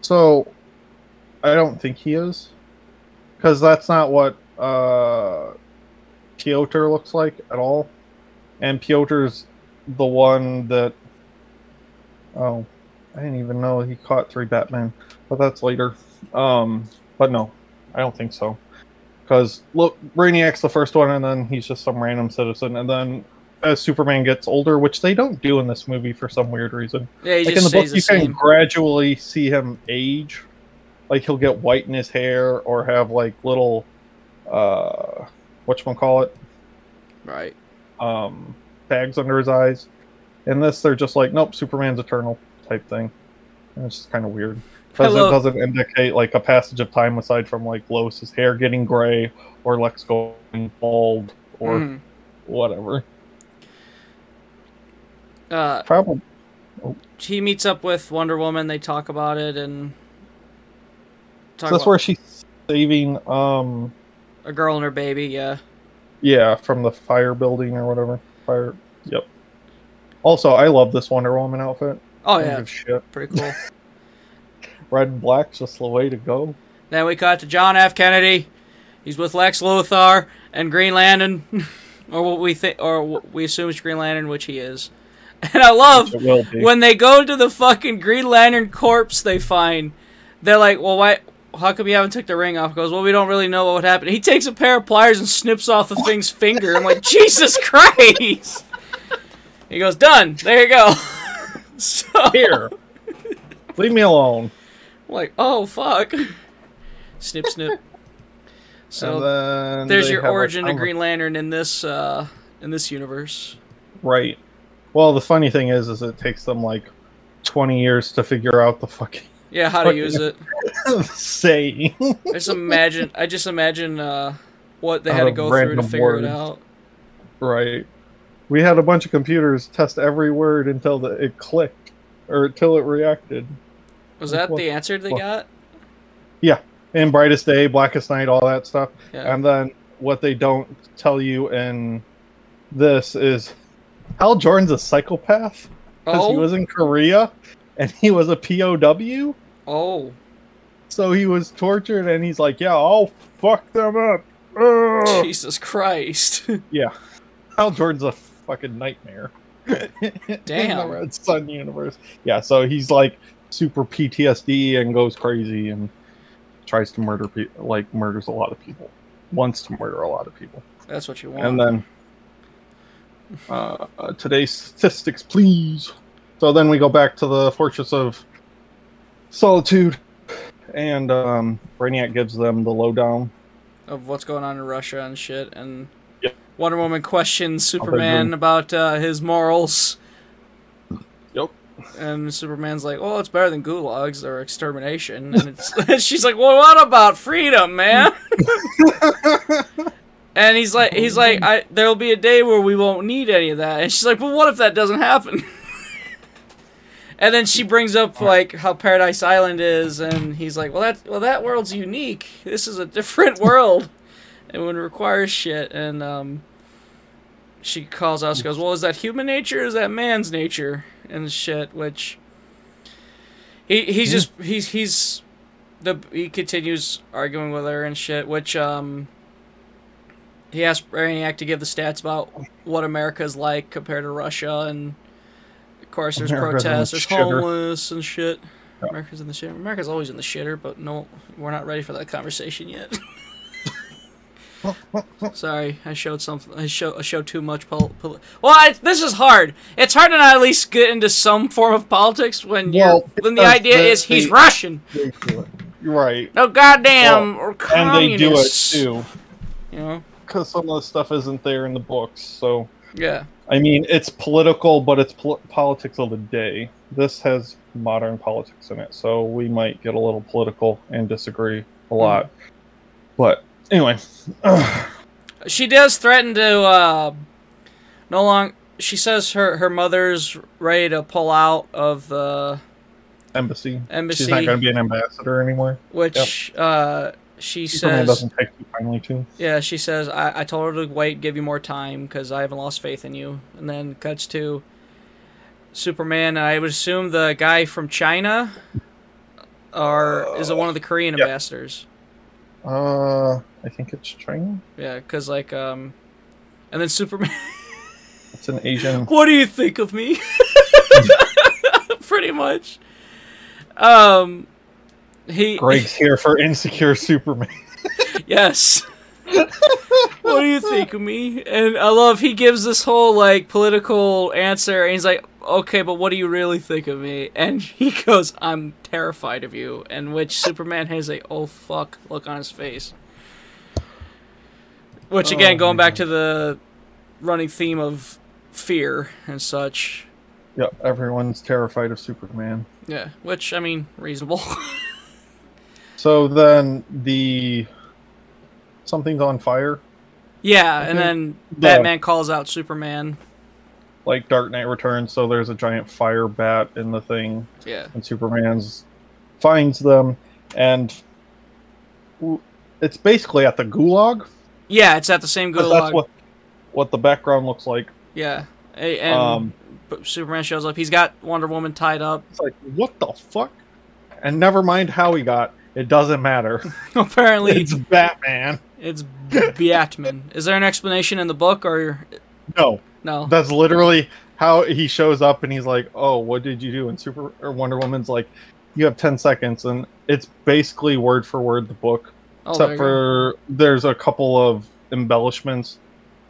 A: So, I don't think he is, because that's not what uh, Piotr looks like at all. And Piotr's the one that. Oh, I didn't even know he caught three Batman, but that's later. Um, but no, I don't think so. Because look, Brainiac's the first one, and then he's just some random citizen, and then as Superman gets older, which they don't do in this movie for some weird reason.
B: Yeah,
A: like in the book,
B: the
A: you can gradually see him age. Like he'll get white in his hair, or have like little, uh, what you call it,
B: Right.
A: um, bags under his eyes. In this, they're just like, nope, Superman's eternal type thing. And it's just kind of weird because it doesn't indicate like a passage of time aside from like Lois's hair getting gray or Lex going bald or
B: Mhm.
A: whatever.
B: Uh,
A: Probably
B: he meets up with Wonder Woman. They talk about it and talk
A: that's where she's saving um
B: a girl and her baby. Yeah.
A: Yeah, from the fire building or whatever. Fire. Yep. Also, I love this Wonder Woman outfit.
B: Oh yeah,
A: shit.
B: pretty cool.
A: Red and black's just the way to go.
B: then we cut to John F. Kennedy. He's with Lex Luthor and Green Lantern, or what we think, or what we assume is Green Lantern, which he is. And I love
A: It will be.
B: when they go to the fucking Green Lantern corpse they find. They're like, "Well, why? How come you haven't took the ring off?" He goes, "Well, we don't really know what would happen." He takes a pair of pliers and snips off the thing's finger. I'm like, Jesus Christ! He goes, "Done. There you go." so,
A: Here. Leave me alone.
B: like, oh fuck. Snip, snip. So there's your origin of Green Lantern in this uh in this universe.
A: Right. Well, the funny thing is, is it takes them like 20 years to figure out the fucking
B: Yeah, how to use it.
A: saying.
B: I just imagine I just imagine uh what they had to go through to figure it out.
A: right. We had a bunch of computers test every word until the, it clicked or until it reacted.
B: Was that
A: What-
B: the answer they
A: what-
B: got?
A: Yeah, in Brightest Day, Blackest Night, all that stuff.
B: Yeah.
A: And then what they don't tell you in this is Hal Jordan's a psychopath because he
B: Oh,
A: was in Korea and he was a POW.
B: Oh,
A: So he was tortured and he's like, yeah, I'll fuck them up. Ugh."
B: Jesus Christ!
A: Yeah. Hal Jordan's a fucking nightmare. In
B: Damn.
A: the Red Son universe. Yeah, so he's like super PTSD and goes crazy and tries to murder people, like murders a lot of people. Wants to murder a lot of people.
B: That's what you want.
A: And then uh, uh, today's statistics, please. So then we go back to the Fortress of Solitude, and um, Brainiac gives them the lowdown.
B: of what's going on in Russia and shit, and
A: Yep.
B: Wonder Woman questions Superman about uh, his morals.
A: Yep.
B: And Superman's like, "Well, it's better than gulags or extermination." And it's, she's like, "Well, what about freedom, man?" and he's like, "He's like, I there'll be a day where we won't need any of that." And she's like, "Well, what if that doesn't happen?" And then she brings up like how Paradise Island is, and he's like, "Well, that well that world's unique. This is a different world." and would require shit and um she calls out she goes well is that human nature or is that man's nature and shit which he he's just he's he's the he continues arguing with her and shit which um he asked Brainiac to give the stats about what America's like compared to Russia and course there's
A: America's in the
B: protests there's
A: shitter.
B: homeless and shit
A: Yeah.
B: America's in the shitter America's always in the shitter but no we're not ready for that conversation yet Sorry, I showed something. I show I showed too much. Pol- pol- well, I, this is hard. It's hard to not at least get into some form of politics when
A: Well,
B: when the idea
A: the-
B: is he's
A: the-
B: Russian.
A: They. You're right.
B: No goddamn or
A: And they do it too.
B: You know?
A: Because some of the stuff isn't there in the books. So,
B: Yeah.
A: I mean, it's political, but it's pol- politics of the day. This has modern politics in it. So we might get a little political and disagree a lot. But anyway.
B: She does threaten to uh, no long. She says her her mother's ready to pull out of the
A: embassy.
B: Embassy.
A: She's not going to be an ambassador anymore.
B: which uh, she
A: Superman
B: says,
A: doesn't take too kindly to.
B: yeah, she says, I, I told her to wait, give you more time because I haven't lost faith in you. And then cuts to Superman. I would assume the guy from China, or is it one of the Korean
A: yeah.
B: ambassadors?
A: Uh, I think it's China.
B: Yeah, because like um, and then Superman.
A: It's an Asian.
B: what do you think of me? Pretty much. Um, he
A: Greg's here for insecure Superman.
B: yes. what do you think of me? And I love he gives this whole like political answer, and he's like, "Okay, but what do you really think of me?" And he goes, "I'm terrified of you." And which Superman has a "Oh fuck" look on his face. Which oh again,
A: Oh,
B: going back to the running theme of fear and such.
A: Yep, everyone's terrified of Superman.
B: Yeah, which I mean, reasonable.
A: So then the something's on fire,
B: yeah, and then
A: the-
B: Batman calls out Superman.
A: like Dark Knight Returns. So there's a giant fire bat in the thing,
B: Yeah,
A: and Superman's finds them, and it's basically at the Gulag.
B: yeah, it's at the same gulag.
A: That's what what the background looks like.
B: Yeah, and
A: Um,
B: Superman shows up. He's got Wonder Woman tied up.
A: It's like what the fuck, and never mind how he got. It doesn't matter.
B: Apparently,
A: it's Batman.
B: it's Batman. Is there an explanation in the book, or
A: No,
B: no?
A: That's literally how he shows up and he's like, "Oh, what did you do?" And Super or Wonder Woman's like, "You have 10 seconds." And it's basically word for word the book,
B: Oh, there
A: except
B: go.
A: for there's a couple of embellishments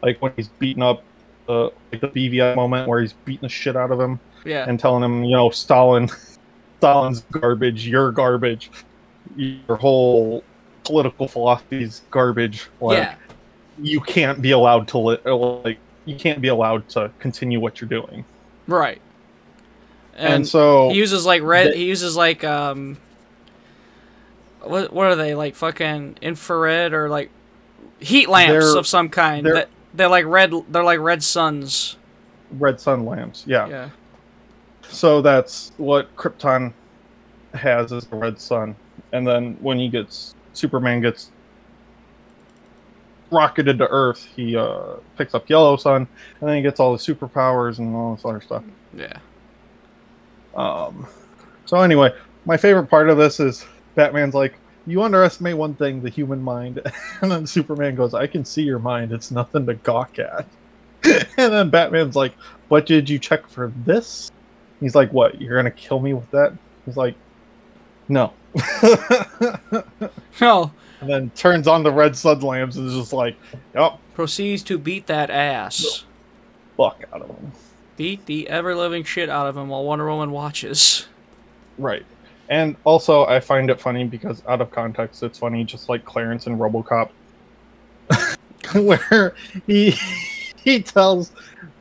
A: like when he's beating up uh, like the BVI moment where he's beating the shit out of him
B: yeah,
A: and telling him, you know, Stalin Stalin's garbage, you're garbage. Your whole political philosophy's garbage. Like
B: yeah,
A: you can't be allowed to li- like you can't be allowed to continue what you're doing.
B: right.
A: And,
B: And,
A: so
B: he uses like red.
A: the-
B: he uses like um. What what are they like? Fucking infrared or like heat lamps of some kind.
A: they're-
B: That they're like red. They're like red suns.
A: red sun lamps, yeah.
B: Yeah.
A: So that's what Krypton has is the red sun. And then when he gets Superman gets rocketed to Earth, he uh, picks up yellow sun, and then he gets all the superpowers and all this other stuff.
B: Yeah.
A: Um, so anyway, my favorite part of this is Batman's like, "You underestimate one thing, the human mind," and then Superman goes, "I can see your mind. It's nothing to gawk at." and then Batman's like, "What did you check for this?" He's like, "What? You're gonna kill me with that?" He's like, "No."
B: No.
A: and then turns on the red sun lamps and is just like, "Yep,
B: Proceeds to beat that ass.
A: fuck out of him."
B: Beat the ever living shit out of him while Wonder Woman watches.
A: Right. And also, I find it funny because out of context, it's funny, just like Clarence and RoboCop, where he he tells,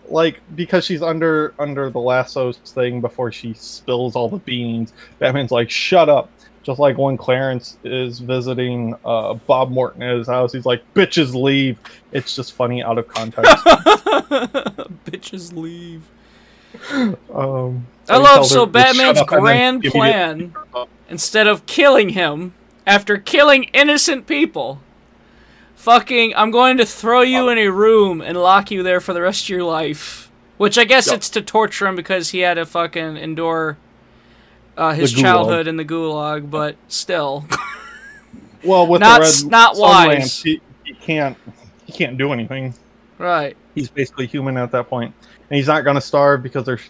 A: like, because she's under under the lassos thing before she spills all the beans. Batman's like, "Shut up!" Just like when Clarence is visiting uh, Bob Morton at his house, he's like, "Bitches leave." It's just funny out of context.
B: Bitches leave.
A: um,
B: I love
A: her
B: so Batman's
A: up and then
B: grand plan instead of killing him after killing innocent people. Fucking, I'm going to throw you in a room and lock you there for the rest of your life. Which I guess
A: Yep.
B: it's to torture him because he had to fucking endure uh, his childhood in the gulag, but still.
A: Well, with
B: Not
A: the red
B: not wise.
A: lamps, he, he can't he can't do anything.
B: right.
A: He's basically human at that point, and he's not gonna starve because there's,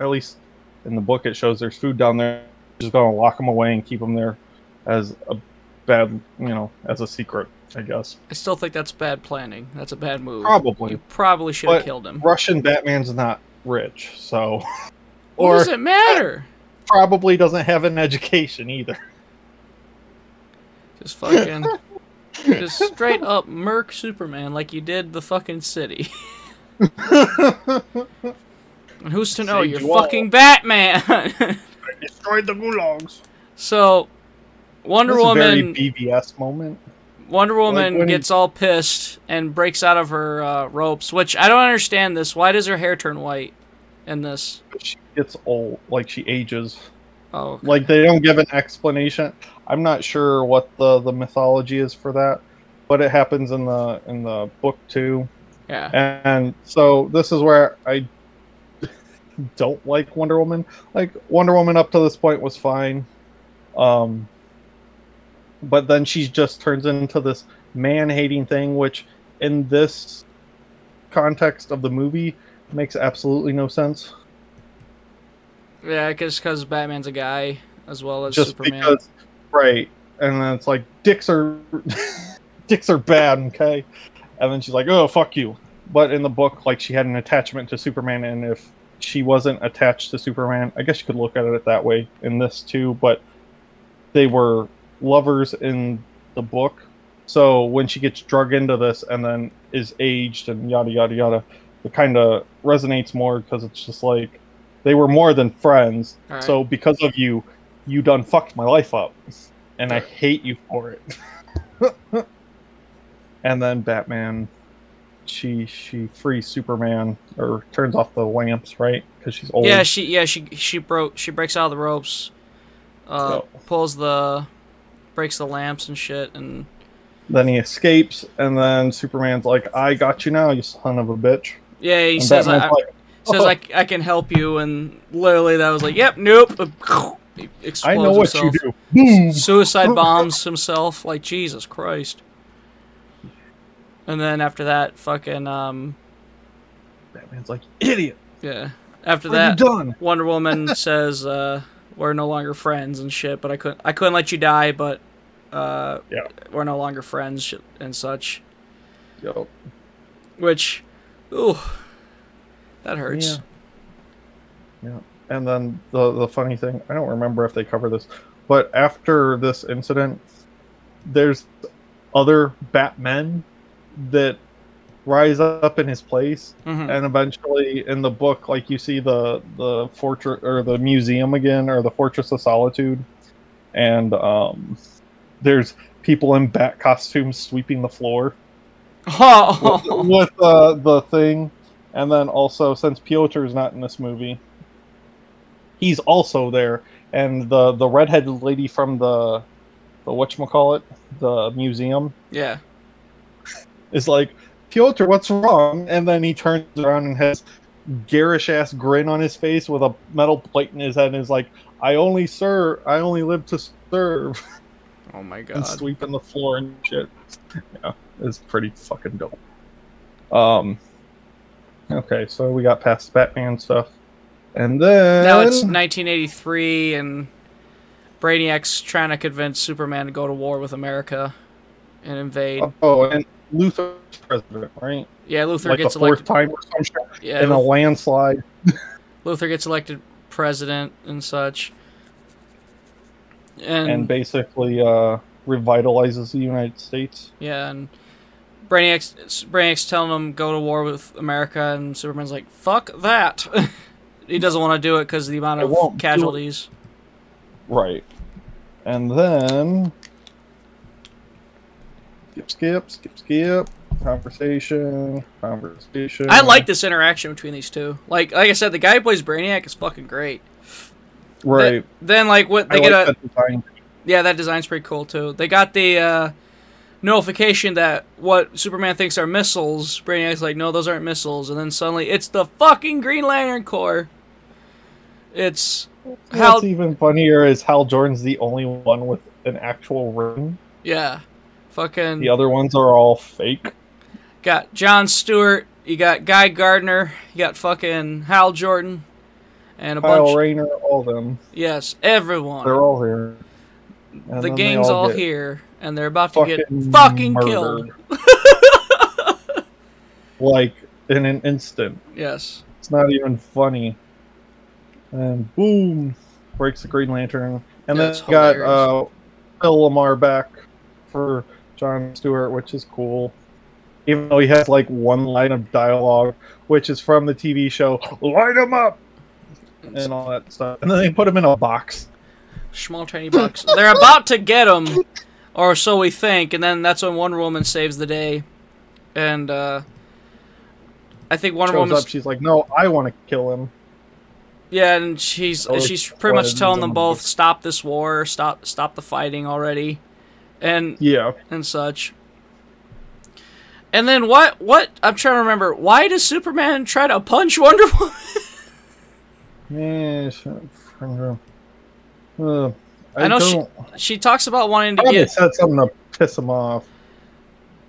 A: at least in the book, it shows there's food down there. He's just gonna lock him away and keep him there as a bad, you know, as a secret, I guess.
B: I still think that's bad planning. That's a bad move.
A: Probably.
B: You probably should have killed him.
A: Russian Batman's not rich, so,
B: What
A: or
B: does it matter?
A: Probably doesn't have an education either.
B: Just fucking. just straight up murk Superman like you did the fucking city. And who's to know?
A: Saved
B: You're
A: you all.
B: fucking Batman!
A: Destroyed the gulags.
B: so, Wonder
A: This is a very
B: Woman.
A: BVS moment.
B: Wonder Woman
A: when he-
B: gets all pissed and breaks out of her uh, ropes, which I don't understand this. Why does her hair turn white in this?
A: She gets old, like she ages.
B: Oh, okay.
A: Like they don't give an explanation. I'm not sure what the the mythology is for that, but it happens in the in the book too.
B: yeah.
A: And so this is where I don't like Wonder Woman. Like Wonder Woman up to this point was fine. Um but then she just turns into this man-hating thing which in this context of the movie makes absolutely no sense.
B: Yeah, guess because Batman's a guy as well as
A: just
B: Superman.
A: because right and then it's like dicks are dicks are bad okay? And then she's like oh fuck you. But in the book like she had an attachment to superman and if she wasn't attached to superman i guess you could look at it that way in this too but they were lovers in the book. So when she gets drug into this and then is aged and yada yada yada it kind of resonates more because it's just like they were more than friends.
B: Alright.
A: so because of you you done fucked my life up. And i hate you for it. And then batman she she frees superman or turns off the lamps right? Because she's old.
B: Yeah, she yeah she she broke she breaks out of the ropes, uh,
A: So-
B: pulls the breaks the lamps and shit, and
A: then he escapes and then superman's like i got you now you son of a bitch.
B: Yeah he
A: and
B: says I-
A: like,
B: says
A: "Oh,
B: I, I can help you, and literally that was like yep nope. He explodes
A: i know what
B: himself.
A: you do boom
B: Suicide bombs himself like Jesus Christ. And then after that, fucking um
A: batman's like idiot
B: yeah. After that,
A: done
B: Wonder Woman says, uh, "We're no longer friends and shit." But I couldn't, I couldn't let you die. But uh,
A: Yeah.
B: we're no longer friends and such.
A: Yo.
B: Which, ooh, that hurts.
A: Yeah. Yeah. And then the the funny thing, I don't remember if they cover this, but after this incident, there's other Batmen that rise up in his place,
B: Mhm.
A: and eventually in the book, like you see the the fortress or the museum again, or the Fortress of Solitude, and um, there's people in bat costumes sweeping the floor
B: Oh,
A: with uh, the thing, and then also since Piotr is not in this movie, he's also there, and the the redheaded lady from the the whatchamacallit, the museum,
B: yeah.
A: is like Piotr, what's wrong? And then he turns around and has garish ass grin on his face with a metal plate in his head, and is like, "I only serve, I only live to serve,"
B: Oh my god.
A: and sweeping the floor and shit. Yeah, it's pretty fucking dope. Um. Okay, so we got past Batman stuff, and then
B: Now it's 1983, and Brainiac's trying to convince Superman to go to war with America and invade.
A: oh, and Luthor's president, right?
B: yeah, Luthor
A: like the
B: gets
A: fourth
B: elected.
A: time or some shit
B: Yeah,
A: in a landslide.
B: Luthor gets elected president and such. And,
A: and basically uh, revitalizes the United States.
B: yeah, and Brainiac's Brainiac's telling him go to war with America, and Superman's like, "Fuck that." he doesn't want to do it because of the amount of
A: won't do it.
B: casualties.
A: Right. And then skip, skip, skip, skip. Conversation, conversation.
B: I like this interaction between these two. Like, like I said, the guy who plays Brainiac is fucking great.
A: right.
B: Th- then, like, what
A: I
B: get
A: like
B: a
A: that design.
B: yeah, that design's pretty cool too. They got the uh, notification that what Superman thinks are missiles. Brainiac's like, no, those aren't missiles, and then suddenly it's the fucking Green Lantern Corps. It's Hal-
A: What's even funnier is Hal Jordan's the only one with an actual ring.
B: yeah, fucking
A: The other ones are all fake.
B: got John Stewart. You got Guy Gardner. You got fucking Hal Jordan, and a bunch.
A: Kyle
B: bunch.
A: Rayner, all them.
B: yes, everyone.
A: They're all here. And
B: the
A: then
B: gang's all,
A: get
B: here, and they're about to get
A: fucking
B: fucking killed.
A: like in an instant.
B: Yes.
A: It's not even funny. And boom, breaks the Green Lantern. And then
B: That's
A: we got uh, Phil LaMarr back for John Stewart, which is cool. Even though he has like one line of dialogue, which is from the TV show "Light "Light 'Em Up" and all that stuff. And then they put him in a box.
B: Small tiny box. They're about to get him, or so we think, and then that's when Wonder Woman saves the day, and uh, I think Wonder Woman.
A: Up. She's like, "No, I want to kill him."
B: Yeah, and she's
A: Oh,
B: she's pretty much telling them both stop this war, stop stop the fighting already, and
A: Yeah.
B: and such. And then what? What I'm trying to remember. Why does Superman try to punch Wonder Woman?
A: Yeah. Shit, friend, Uh, I,
B: I know she- she talks about wanting to
A: Probably
B: get.
A: said something to piss him off.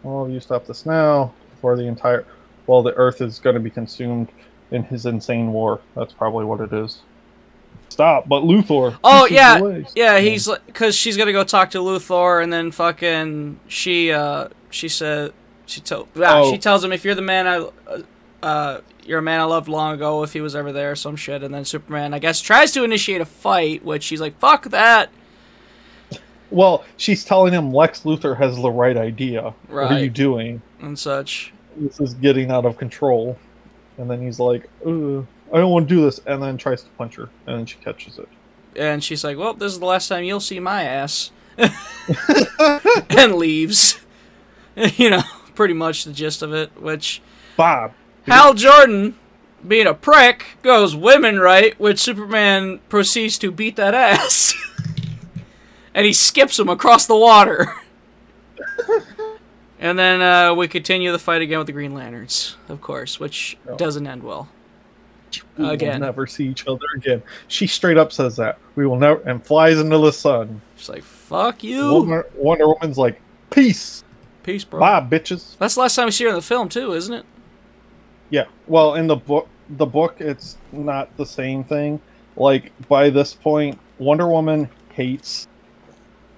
A: Well, you stop this now before the entire. Well, the Earth is going to be consumed in his insane war. That's probably what it is. Stop, but Luthor.
B: Oh yeah,
A: away.
B: yeah. He's because she's gonna go talk to Luthor, and then fucking she uh she said she told ah,
A: Oh.
B: she tells him if you're the man I uh, you're a man I loved long ago if he was ever there some shit, and then Superman I guess tries to initiate a fight, which she's like fuck that.
A: Well, she's telling him Lex Luthor has the right idea. What are you doing?
B: and such.
A: This is getting out of control. And then he's like, I don't want to do this. And then tries to punch her. And then she catches it.
B: And she's like, "Well, this is the last time you'll see my ass," and leaves. you know, pretty much the gist of it. Which
A: Bob.
B: Hal Jordan, being a prick, goes women right, which Superman proceeds to beat that ass, and he skips him across the water. and then uh, we continue the fight again with the Green Lanterns, of course, which
A: No.
B: doesn't end well.
A: We will
B: Again.
A: never see each other again. She straight up says that. We will never. And flies into the sun.
B: She's like, "Fuck you,
A: Wonder, Wonder Woman's like, peace.
B: peace, bro."
A: Bye, bitches.
B: That's the last time we see her in the film, too, isn't it?
A: Yeah. Well, in the book, the book, it's not the same thing. Like by this point, Wonder Woman hates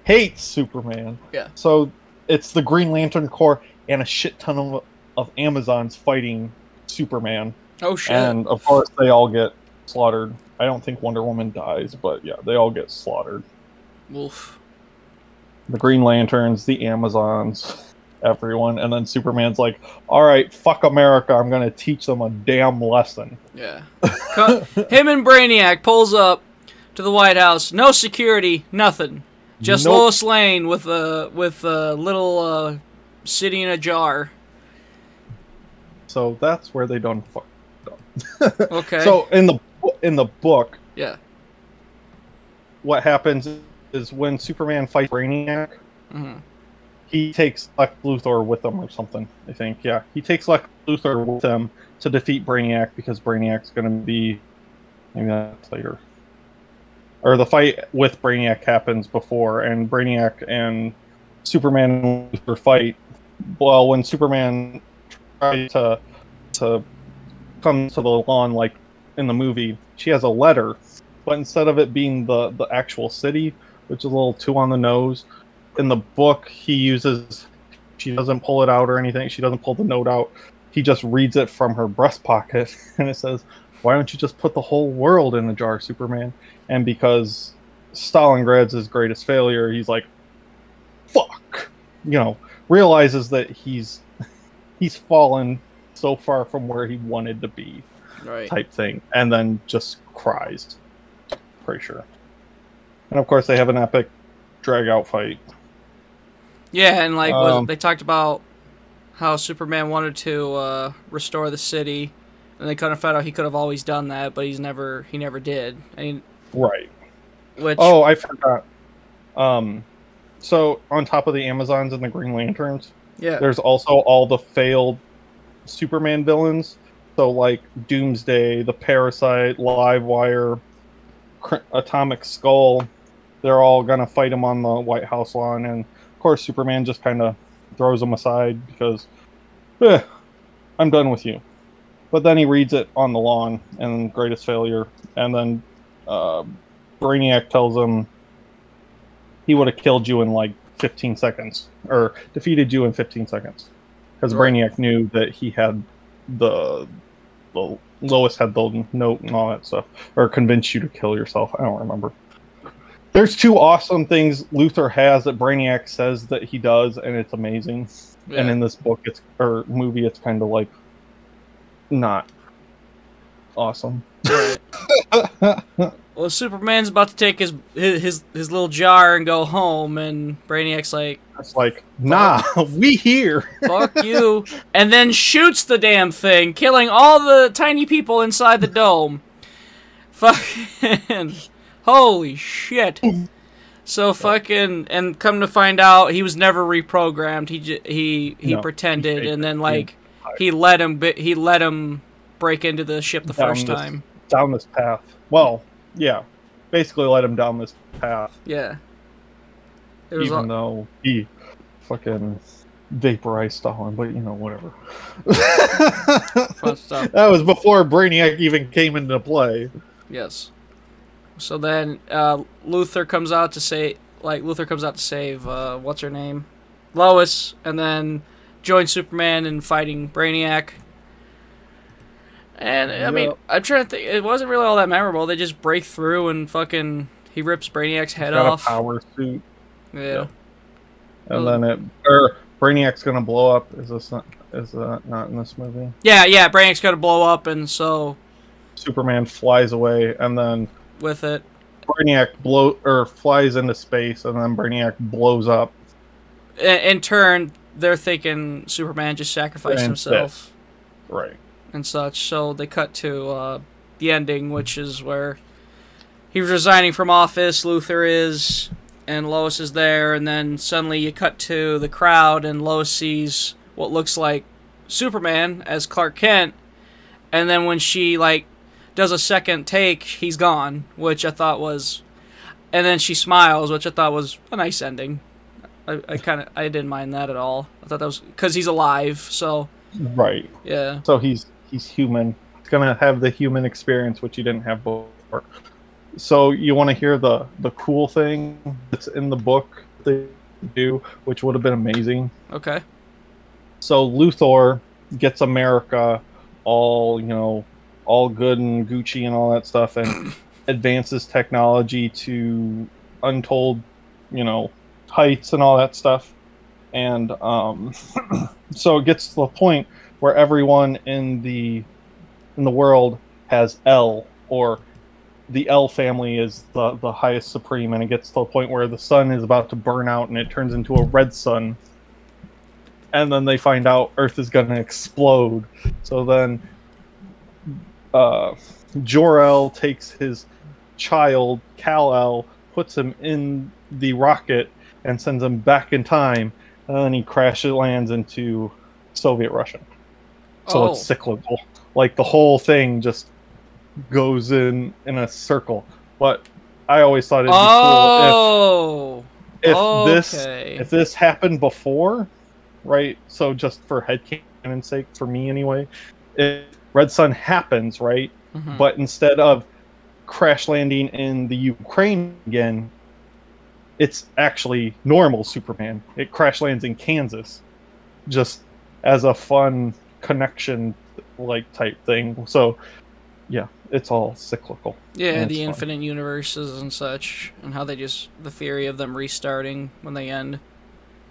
A: hates Superman.
B: Yeah.
A: So it's the Green Lantern Corps and a shit ton of, of Amazons fighting Superman,
B: Oh shit!
A: and of course they all get slaughtered. I don't think Wonder Woman dies, but yeah, they all get slaughtered.
B: Wolf.
A: The Green Lanterns, the Amazons, everyone, and then Superman's like, "All right, fuck America. I'm gonna teach them a damn lesson."
B: Yeah. Him and Brainiac pulls up to the White House. No security, nothing. Just
A: Nope.
B: Lois Lane with a with a little uh, city in a jar.
A: So that's where they done fuck.
B: Okay.
A: So in the in the book,
B: yeah.
A: what happens is when Superman fights Brainiac,
B: hmm
A: he takes Lex Luthor with him or something. I think, yeah, he takes Lex Luthor with him to defeat Brainiac because Brainiac's going to be maybe that's later. Or the fight with Brainiac happens before, and Brainiac and Superman and Luthor fight. Well, when Superman tries to to come to the lawn like in the movie, she has a letter, but instead of it being the the actual city, which is a little too on the nose, in the book he uses she doesn't pull it out or anything she doesn't pull the note out he just reads it from her breast pocket and it says why don't you just put the whole world in a jar superman and because stalingrad's his greatest failure he's like fuck you know realizes that he's he's fallen so far from where he wanted to be
B: Right.
A: type thing, and then just cries. Pretty sure. And of course, they have an epic drag out fight.
B: Yeah, and like
A: Um,
B: they talked about how Superman wanted to uh, restore the city, and they kind of found out he could have always done that, but he's never he never did. I mean,
A: Right.
B: which
A: Oh, I forgot. Um, so on top of the Amazons and the Green Lanterns,
B: yeah,
A: there's also all the failed Superman villains. So like Doomsday, the Parasite, Livewire, Atomic Skull. They're all gonna fight him on the White House lawn, and course Superman just kind of throws them aside because, eh, I'm done with you. But then he reads it on the lawn, and greatest failure, and then uh, Brainiac tells him he would have killed you in like 15 seconds, or defeated you in 15 seconds, because
B: Right.
A: Brainiac knew that he had the the Lois had the note and all that stuff, or convinced you to kill yourself. I don't remember. There's two awesome things Luthor has that Brainiac says that he does, and it's amazing.
B: yeah.
A: And in this book, it's or movie, it's kind of like not awesome.
B: well, Superman's about to take his his his, his little jar and go home, and Brainiac's like,
A: It's like, nah, we here.
B: "Fuck you," and then shoots the damn thing, killing all the tiny people inside the dome. Fucking holy shit. So fucking and come to find out he was never reprogrammed. He j- he he
A: No,
B: pretended
A: faked
B: and then
A: He-
B: like he let him bi- he let him break into the ship the
A: Down
B: first
A: this-
B: time.
A: down this path. Well, yeah, basically let him down this path,
B: Yeah.
A: Even
B: all,
A: though he fucking vaporized Stalin. But you know, whatever. that was before Brainiac even came into play.
B: Yes. So then uh, Luthor comes out to say like Luthor comes out to save uh, what's her name? Lois and then joins Superman in fighting Brainiac. And I mean,
A: Yep.
B: I'm trying to think it wasn't really all that memorable. They just break through and fucking he rips Brainiac's head
A: Got
B: off.
A: a power suit,
B: Yeah.
A: and then it or Brainiac's gonna blow up. Is this not? Is that not in this movie?
B: Yeah, yeah, Brainiac's gonna blow up and so
A: Superman flies away, and then
B: with it
A: Brainiac blow or flies into space, and then Brainiac blows up.
B: in, in turn they're thinking Superman just sacrificed
A: And
B: himself.
A: Right.
B: and such. So they cut to uh, the ending, which is where he's resigning from office. Luthor is, and Lois is there, and then suddenly you cut to the crowd, and Lois sees what looks like Superman as Clark Kent, and then when she like does a second take, he's gone, which I thought was, and then she smiles, which I thought was a nice ending. I, I kind of I didn't mind that at all. I thought that was because he's alive, so
A: Right.
B: yeah.
A: So he's he's human. He's gonna have the human experience which he didn't have before. So you want to hear the the cool thing that's in the book they do, which would have been amazing.
B: Okay.
A: So Luthor gets America all you know, all good and Gucci and all that stuff, and advances technology to untold, you know, heights and all that stuff. And um, so it gets to the point where everyone in the in the world has L or the L family is the, the highest supreme, and it gets to the point where the sun is about to burn out and it turns into a red sun. And then they find out Earth is going to explode. So then uh, Jor-El takes his child, Kal-El, puts him in the rocket, and sends him back in time. And then he crashes lands into Soviet Russia. So
B: Oh.
A: it's cyclical. Like the whole thing just goes in in a circle. But I always thought it'd be
B: Oh.
A: cool if, if this if this happened before, right? So just for headcanon's sake, for me anyway, if Red Sun happens, right?
B: Mhm.
A: But instead of crash landing in the Ukraine again, it's actually normal Superman. It crash lands in Kansas, just as a fun connection, like type thing. So, yeah, it's all cyclical.
B: yeah, the
A: fun.
B: infinite universes and such, and how they just the theory of them restarting when they end.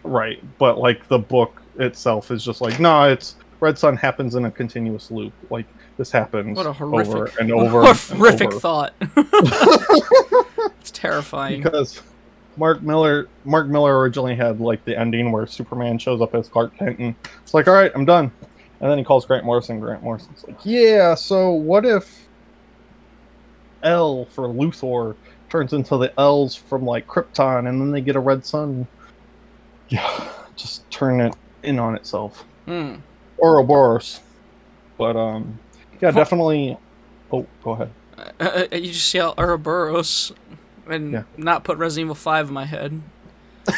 A: Right, but like the book itself is just like, no, it's Red Sun happens in a continuous loop. Like this happens
B: What a horrific,
A: over and over.
B: horrific
A: over.
B: thought. it's terrifying.
A: because Mark Millar Mark Millar originally had like the ending where Superman shows up as Clark Kent and it's like, all right, I'm done. And then he calls Grant Morrison. Grant Morrison's like, yeah, so what if L for Luthor turns into the L's from like Krypton and then they get a red sun? Yeah, just turn it in on itself.
B: Hmm.
A: Ouroboros. But um yeah, definitely Oh, go ahead.
B: Uh, uh, you just yell Ouroboros and
A: Yeah.
B: not put Resident Evil 5 in my head.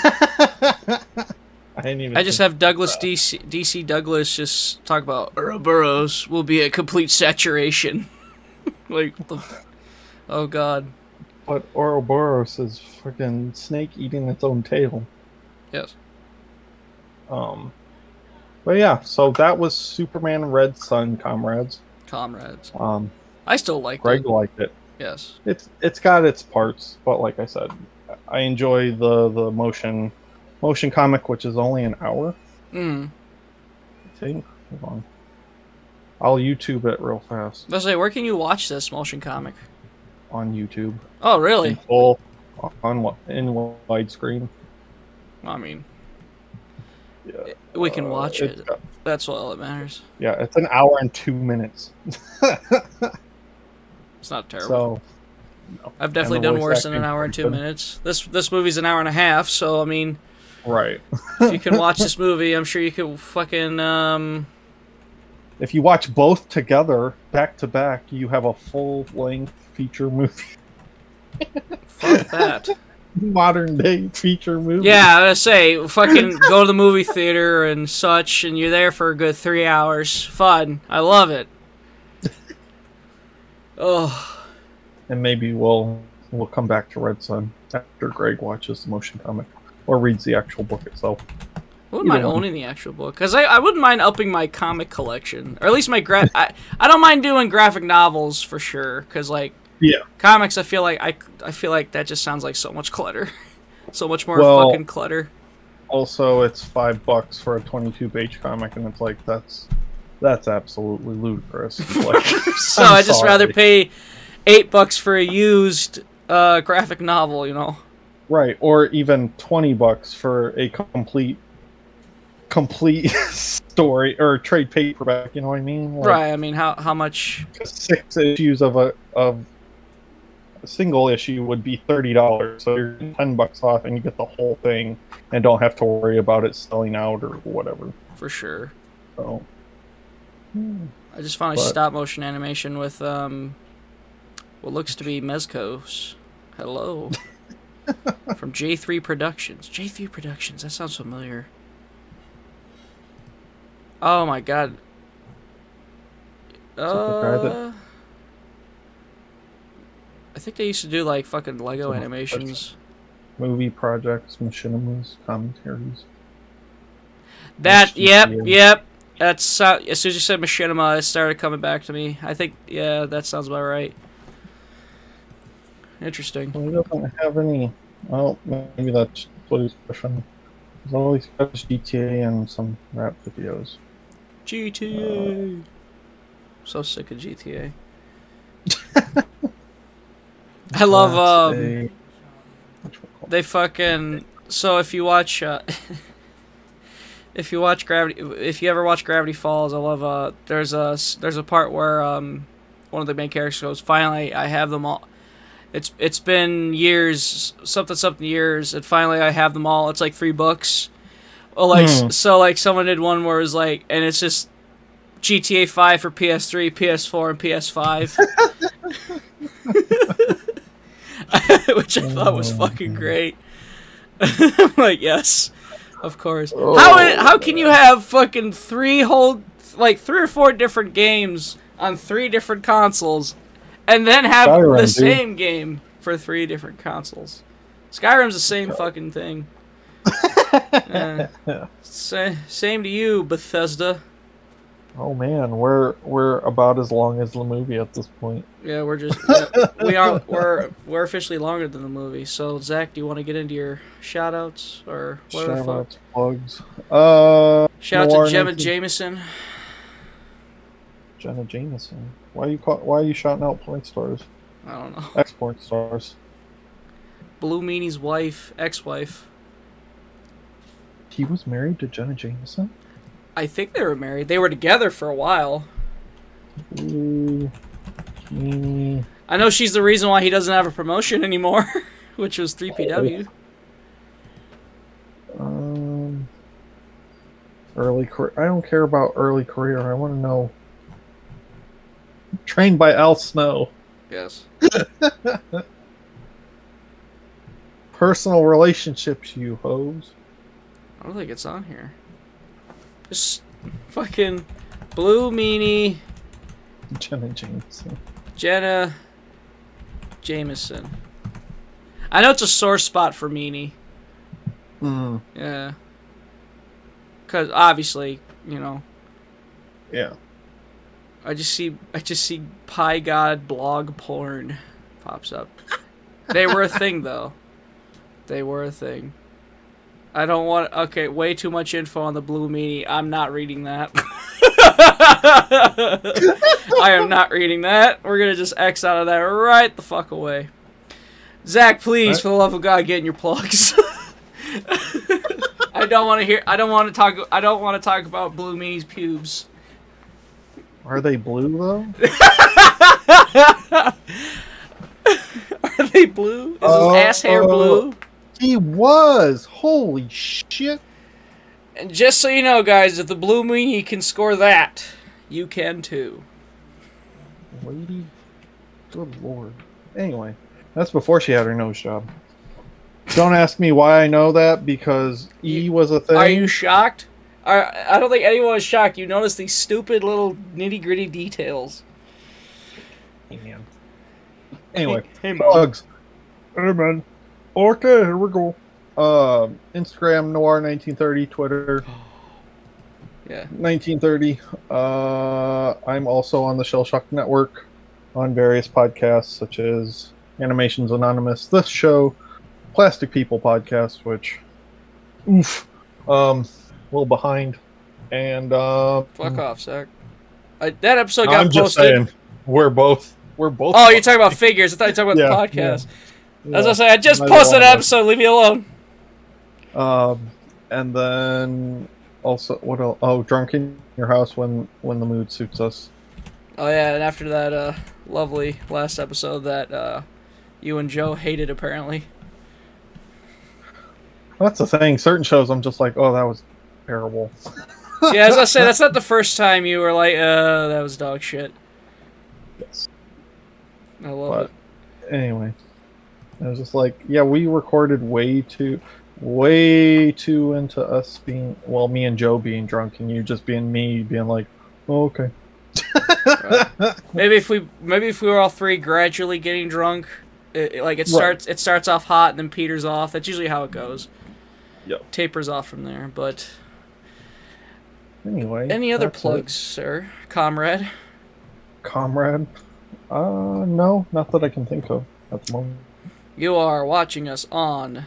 A: I didn't even
B: I just have Douglas DC, DC Douglas just talk about Ouroboros will be a complete saturation. like, the, oh god,
A: But Ouroboros is freaking snake eating its own tail.
B: yes.
A: Um, but yeah, so that was Superman Red Sun, comrades.
B: Comrades.
A: Um,
B: I still like
A: Greg
B: it.
A: liked it.
B: Yes.
A: It's it's got its parts, but like I said, I enjoy the the motion motion comic, which is only an hour.
B: Mm.
A: I think. Hold on. I'll YouTube it real fast
B: Let's say, where can you watch this motion comic?
A: on YouTube.
B: Oh,
A: In
B: really?
A: full, on what in widescreen.
B: I mean,
A: Yeah.
B: we can
A: Uh,
B: watch
A: it's
B: it. That's all that matters.
A: Yeah, it's an hour and two minutes.
B: It's not terrible.
A: So no.
B: I've definitely done worse in an hour and two
A: good.
B: minutes. This this movie's an hour and a half, so I mean,
A: right.
B: if you can watch this movie, I'm sure you could fucking um.
A: If you watch both together, back to back, you have a full length feature movie,
B: Fuck that.
A: modern day feature movie.
B: Yeah, I was say, fucking go to the movie theater and such, and you're there for a good three hours. Fun. I love it. Oh,
A: and maybe we'll we'll come back to Red Sun after Greg watches the motion comic or reads the actual book itself.
B: I wouldn't mind owning the actual book because I, I wouldn't mind upping my comic collection, or at least my gra- I, I don't mind doing graphic novels for sure. Because like
A: Yeah.
B: comics, I feel like I I feel like that just sounds like so much clutter, so much more
A: Well-
B: fucking clutter.
A: Also, it's five bucks for a twenty-two page comic, and it's like that's that's absolutely ludicrous. Like,
B: So I just
A: sorry.
B: rather pay eight bucks for a used uh, graphic novel, you know.
A: right, or even twenty bucks for a complete complete story or trade paperback. You know what I mean? Like,
B: Right. I mean, how how much?
A: Six issues of a of single issue would be thirty dollars, so you're ten bucks off, and you get the whole thing, and don't have to worry about it selling out or whatever.
B: For sure.
A: So.
B: I just found a
A: But-
B: stop motion animation with um, what looks to be Mezcos. Hello. From J3 Productions. J3 Productions. That sounds familiar. Oh my god. Uh, I think they used to do like fucking Lego
A: Something
B: animations.
A: movie projects, machinimas, commentaries.
B: That
A: HGTV.
B: yep yep. That's uh, as soon as you said machinima, it started coming back to me. I think yeah, that sounds about right. Interesting.
A: We he doesn't have any. Well, maybe that's what he's pushing. He's always got his GTA and some rap videos.
B: GTA. so sick of GTA. I love
A: That's
B: um
A: a-
B: they fucking so if you watch uh if you watch Gravity if you ever watch Gravity Falls, I love uh there's a there's a part where um one of the main characters goes, "Finally, I have them all." It's it's been years, something something years, and finally I have them all. It's like three books. Well, like
A: Hmm.
B: so, like someone did one where it was like, and it's just GTA Five for PS3, PS4, and PS5, which I thought was
A: Oh,
B: fucking great. I'm like, yes, of course. how how can you have fucking three whole like three or four different games on three different consoles, and then have
A: Skyrim,
B: the
A: dude.
B: same game for three different consoles? Skyrim's the same fucking thing. Uh, sa- same to you, Bethesda.
A: Oh man, we're we're about as long as the movie at this point.
B: Yeah, we're just yeah, we are we're we're officially longer than the movie. So Zach, do you want to get into your shout outs or whatever? the
A: Shout
B: fuck?
A: outs, plugs. Uh,
B: Shout
A: Noir
B: out to Gemma
A: 19
B: Jameson.
A: Jenna Jameson. Why are you call, Why are you shouting out porn stars?
B: I don't know.
A: Export stars.
B: Blue Meanie's wife, ex-wife.
A: He was married to Jenna Jameson.
B: I think they were married. They were together for a while.
A: Ooh, Keeny.
B: I know she's the reason why he doesn't have a promotion anymore, which was 3PW.
A: Um, early career. I don't care about early career. I want to know. Trained by Al Snow.
B: Yes.
A: Personal relationships, you hoes.
B: I don't think it's on here. Just fucking Blue Meanie,
A: Jenna Jameson.
B: Jenna Jameson. I know it's a sore spot for Meanie.
A: Mm,
B: Yeah. Cause obviously, you know,
A: yeah.
B: I just see I just see Pie God blog porn pops up. They were a thing though. They were a thing. I don't want okay, way too much info on the blue meanie. I'm not reading that. I am not reading that. We're gonna just X out of that right the fuck away. Zach, please,
A: What?
B: for the love of God, get in your plugs. I don't want to hear. I don't want to talk. I don't want to talk about Blue Meanie's pubes.
A: Are they blue though?
B: Are they blue? Is his
A: Oh,
B: ass hair
A: oh.
B: blue?
A: Uh, He was. Holy shit.
B: And just so you know, guys, if the Blue Meanie can score that, you can too.
A: Lady. Good lord. Anyway, that's before she had her nose job. Don't ask me why I know that because E was a thing.
B: Are you shocked? Are, I don't think anyone is shocked. You notice these stupid little nitty gritty details.
A: Hey, Man. Anyway,
B: hey, Mom.
A: plugs. Hey man. Okay, here we go. Uh, Instagram Noir 1930, Twitter
B: Yeah.
A: 1930. Uh, I'm also on the Shell Shock Network on various podcasts such as Animations Anonymous, this show, Plastic People podcast, which, oof, um, a little behind, and uh,
B: Fuck off, Zach. I, that episode got
A: I'm just
B: posted.
A: saying, we're both, we're both.
B: Oh, you're talking about figures. I thought you were talking
A: Yeah,
B: about the podcast.
A: yeah.
B: As I say, I just posted an episode. Leave me alone.
A: Um, and then also what else? Oh, drunk in your house when when the mood suits us.
B: Oh yeah, and after that uh, lovely last episode that uh, you and Joe hated, apparently.
A: That's the thing. Certain shows, I'm just like, oh, that was terrible.
B: Yeah, as I say, that's not the first time you were like, uh, that was dog shit.
A: Yes.
B: I love
A: But
B: it.
A: anyway, I was just like, yeah, we recorded way too, way too into us being, well, me and Joe being drunk, and you just being me, being like, oh, okay.
B: Maybe if we, maybe if we were all three gradually getting drunk, it, it- like it starts, it starts off hot and then peters off. That's usually how it goes.
A: Yep.
B: Tapers off from there. But
A: Anyway,
B: any other
A: that's it.
B: plugs, sir, comrade?
A: comrade? Uh, no, not that I can think of at the moment.
B: You are watching us on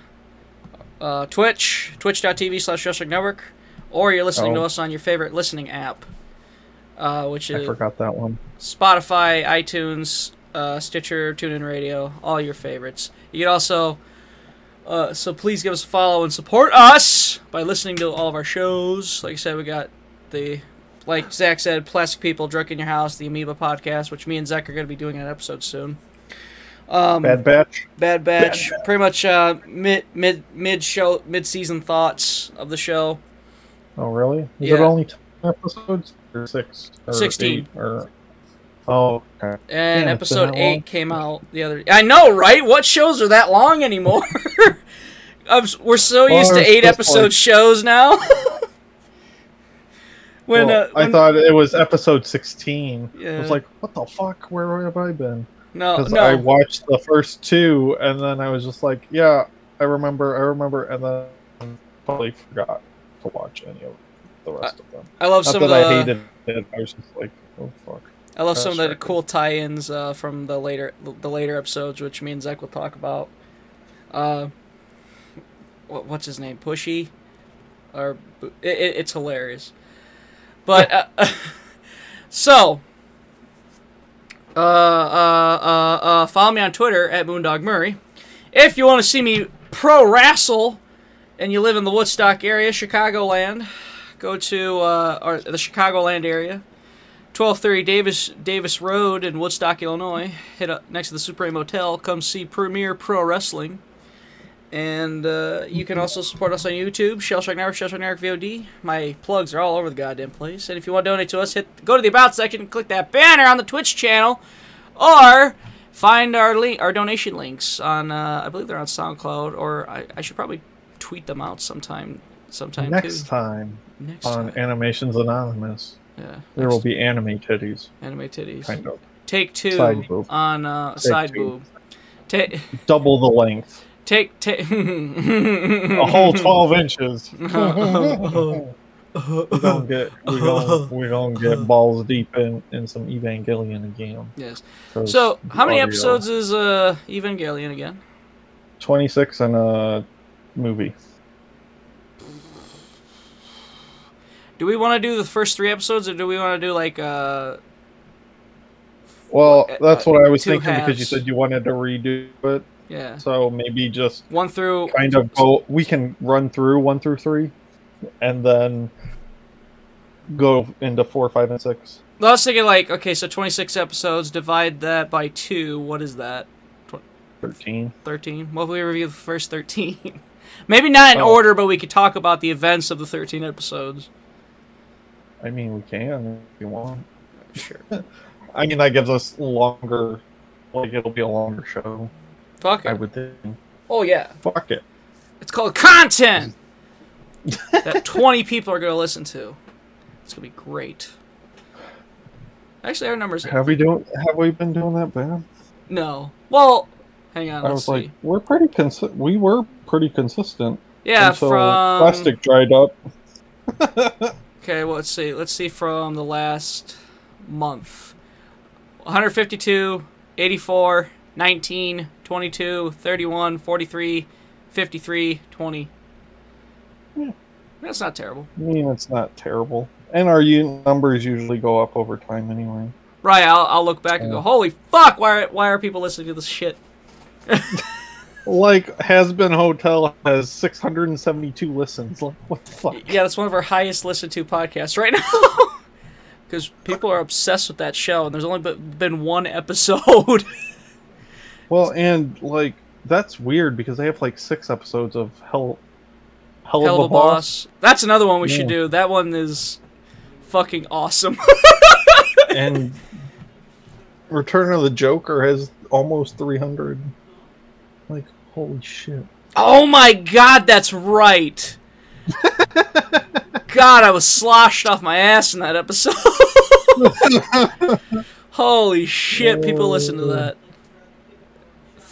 B: uh, Twitch, twitch.tv slash Joshua Network, or you're listening to
A: Oh.
B: us on your favorite listening app, uh, which
A: I forgot that one.
B: Spotify, iTunes, uh, Stitcher, TuneIn Radio, all your favorites. You can also, uh, so please give us a follow and support us by listening to all of our shows. Like I said, we got the, like Zach said, Plastic People, Drunk in Your House, the Amoeba podcast, which me and Zach are going to be doing an episode soon. Um,
A: Bad Batch.
B: Bad Batch, pretty much uh, mid mid mid show mid season thoughts of the show.
A: Oh, really? Is
B: Yeah.
A: it only 10 episodes? Or six? Or
B: 16.
A: or... Oh, okay.
B: And
A: Damn,
B: episode eight
A: long.
B: came out the other. I know, right? What shows are that long anymore? I'm, we're so
A: Well,
B: used to eight episode
A: like-
B: shows now. when,
A: Well,
B: uh,
A: I thought it was episode 16. I was like, what the fuck? Where have I been?
B: No,
A: Because
B: no,
A: I watched the first two, and then I was just like, yeah, I remember, I remember, and then totally forgot to watch any of the rest of them.
B: I love
A: Not
B: some
A: that
B: of the.
A: I hated it, I was just like, oh fuck.
B: I love some of the cool tie-ins uh, from the later the later episodes, which me and Zach will talk about. Uh, what, what's his name? Pushy, or it, it, it's hilarious. But uh, so, uh, uh, uh, uh, follow me on Twitter at Moondog Murray. If you want to see me pro wrestle, and you live in the Woodstock area, Chicagoland, go to uh, or the Chicagoland area. 1230 Davis Davis Road in Woodstock, Illinois. Hit up next to the Supreme Hotel. Come see Premier Pro Wrestling. And uh, you can also support us on YouTube, Shellshock Network, Shellshock Network VOD. My plugs are all over the goddamn place. And if you want to donate to us, hit go to the About section and click that banner on the Twitch channel. Or find our link, our donation links on, uh, I believe they're on SoundCloud, or I, I should probably tweet them out sometime sometime
A: Next
B: too.
A: time
B: Next
A: on
B: time.
A: Animations Anonymous,
B: Yeah.
A: there will be anime titties,
B: anime titties.
A: kind of.
B: Take two on uh,
A: Take
B: side
A: two.
B: boob. Take
A: Double the length.
B: Take take
A: A whole 12 inches. we gonna get we gonna we gonna get balls deep in in some Evangelion again.
B: Yes. So, how many
A: audio-
B: episodes is uh Evangelion again?
A: 26 and a movie.
B: Do we want to do the first three episodes, or do we want to do like uh?
A: Well,
B: Uh,
A: that's what I was thinking because you said you wanted to redo it.
B: Yeah,
A: So maybe just
B: one through.
A: kind of go. We can run through one through three, and then go into four, five, and six.
B: I was thinking like, okay, so 26 episodes, divide that by two. What is that?
A: 13.
B: 13. Well, if we review the first 13. Maybe not in
A: Oh.
B: order, but we could talk about the events of the 13 episodes.
A: I mean, we can if you want.
B: Sure.
A: I mean, that gives us longer. Like, it'll be a longer show.
B: Fuck it.
A: I would think.
B: Oh yeah,
A: Fuck it.
B: it's called content that 20 people are gonna listen to. It's gonna be great. Actually, our numbers.
A: Have we doing? Have we been doing that bad?
B: No. Well, hang on.
A: I
B: Let's
A: was
B: see.
A: like, we're pretty consi- We were pretty consistent
B: yeah,
A: until uh,
B: from
A: plastic dried up.
B: Okay, well, let's see. Let's see from the last month 152, 84, 19, 22, 31, 43, 53, 20.
A: Yeah.
B: That's not terrible.
A: I mean, it's not terrible. And our u- numbers usually go up over time anyway.
B: Right, I'll, I'll look back and go, holy fuck, why are, why are people listening to this shit?
A: Like, Hazbin Hotel has 672 listens. Like, what the fuck?
B: Yeah, that's one of our highest listened to podcasts right now. Because people are obsessed with that show, and there's only been one episode.
A: Well, and, like, that's weird because they have, like, six episodes of Hell, Hell, Helluva Boss.
B: That's another one we should do. That one is fucking awesome.
A: and Return of the Joker has almost 300. Like, holy shit.
B: oh my god, that's right. God, I was sloshed off my ass in that episode. Holy shit, people listen to uh, that.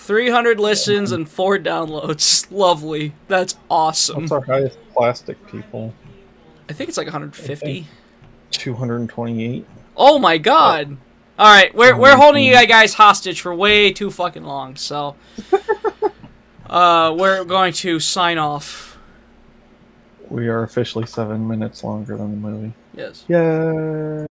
B: 300 listens and 4 downloads. Lovely. That's awesome.
A: What's our highest plastic people?
B: I think it's like 150.
A: 228.
B: Oh my god. All right, we're we're holding you guys hostage for way too fucking long. So uh we're going to sign off.
A: We are officially seven minutes longer than the movie.
B: Yes.
A: Yeah.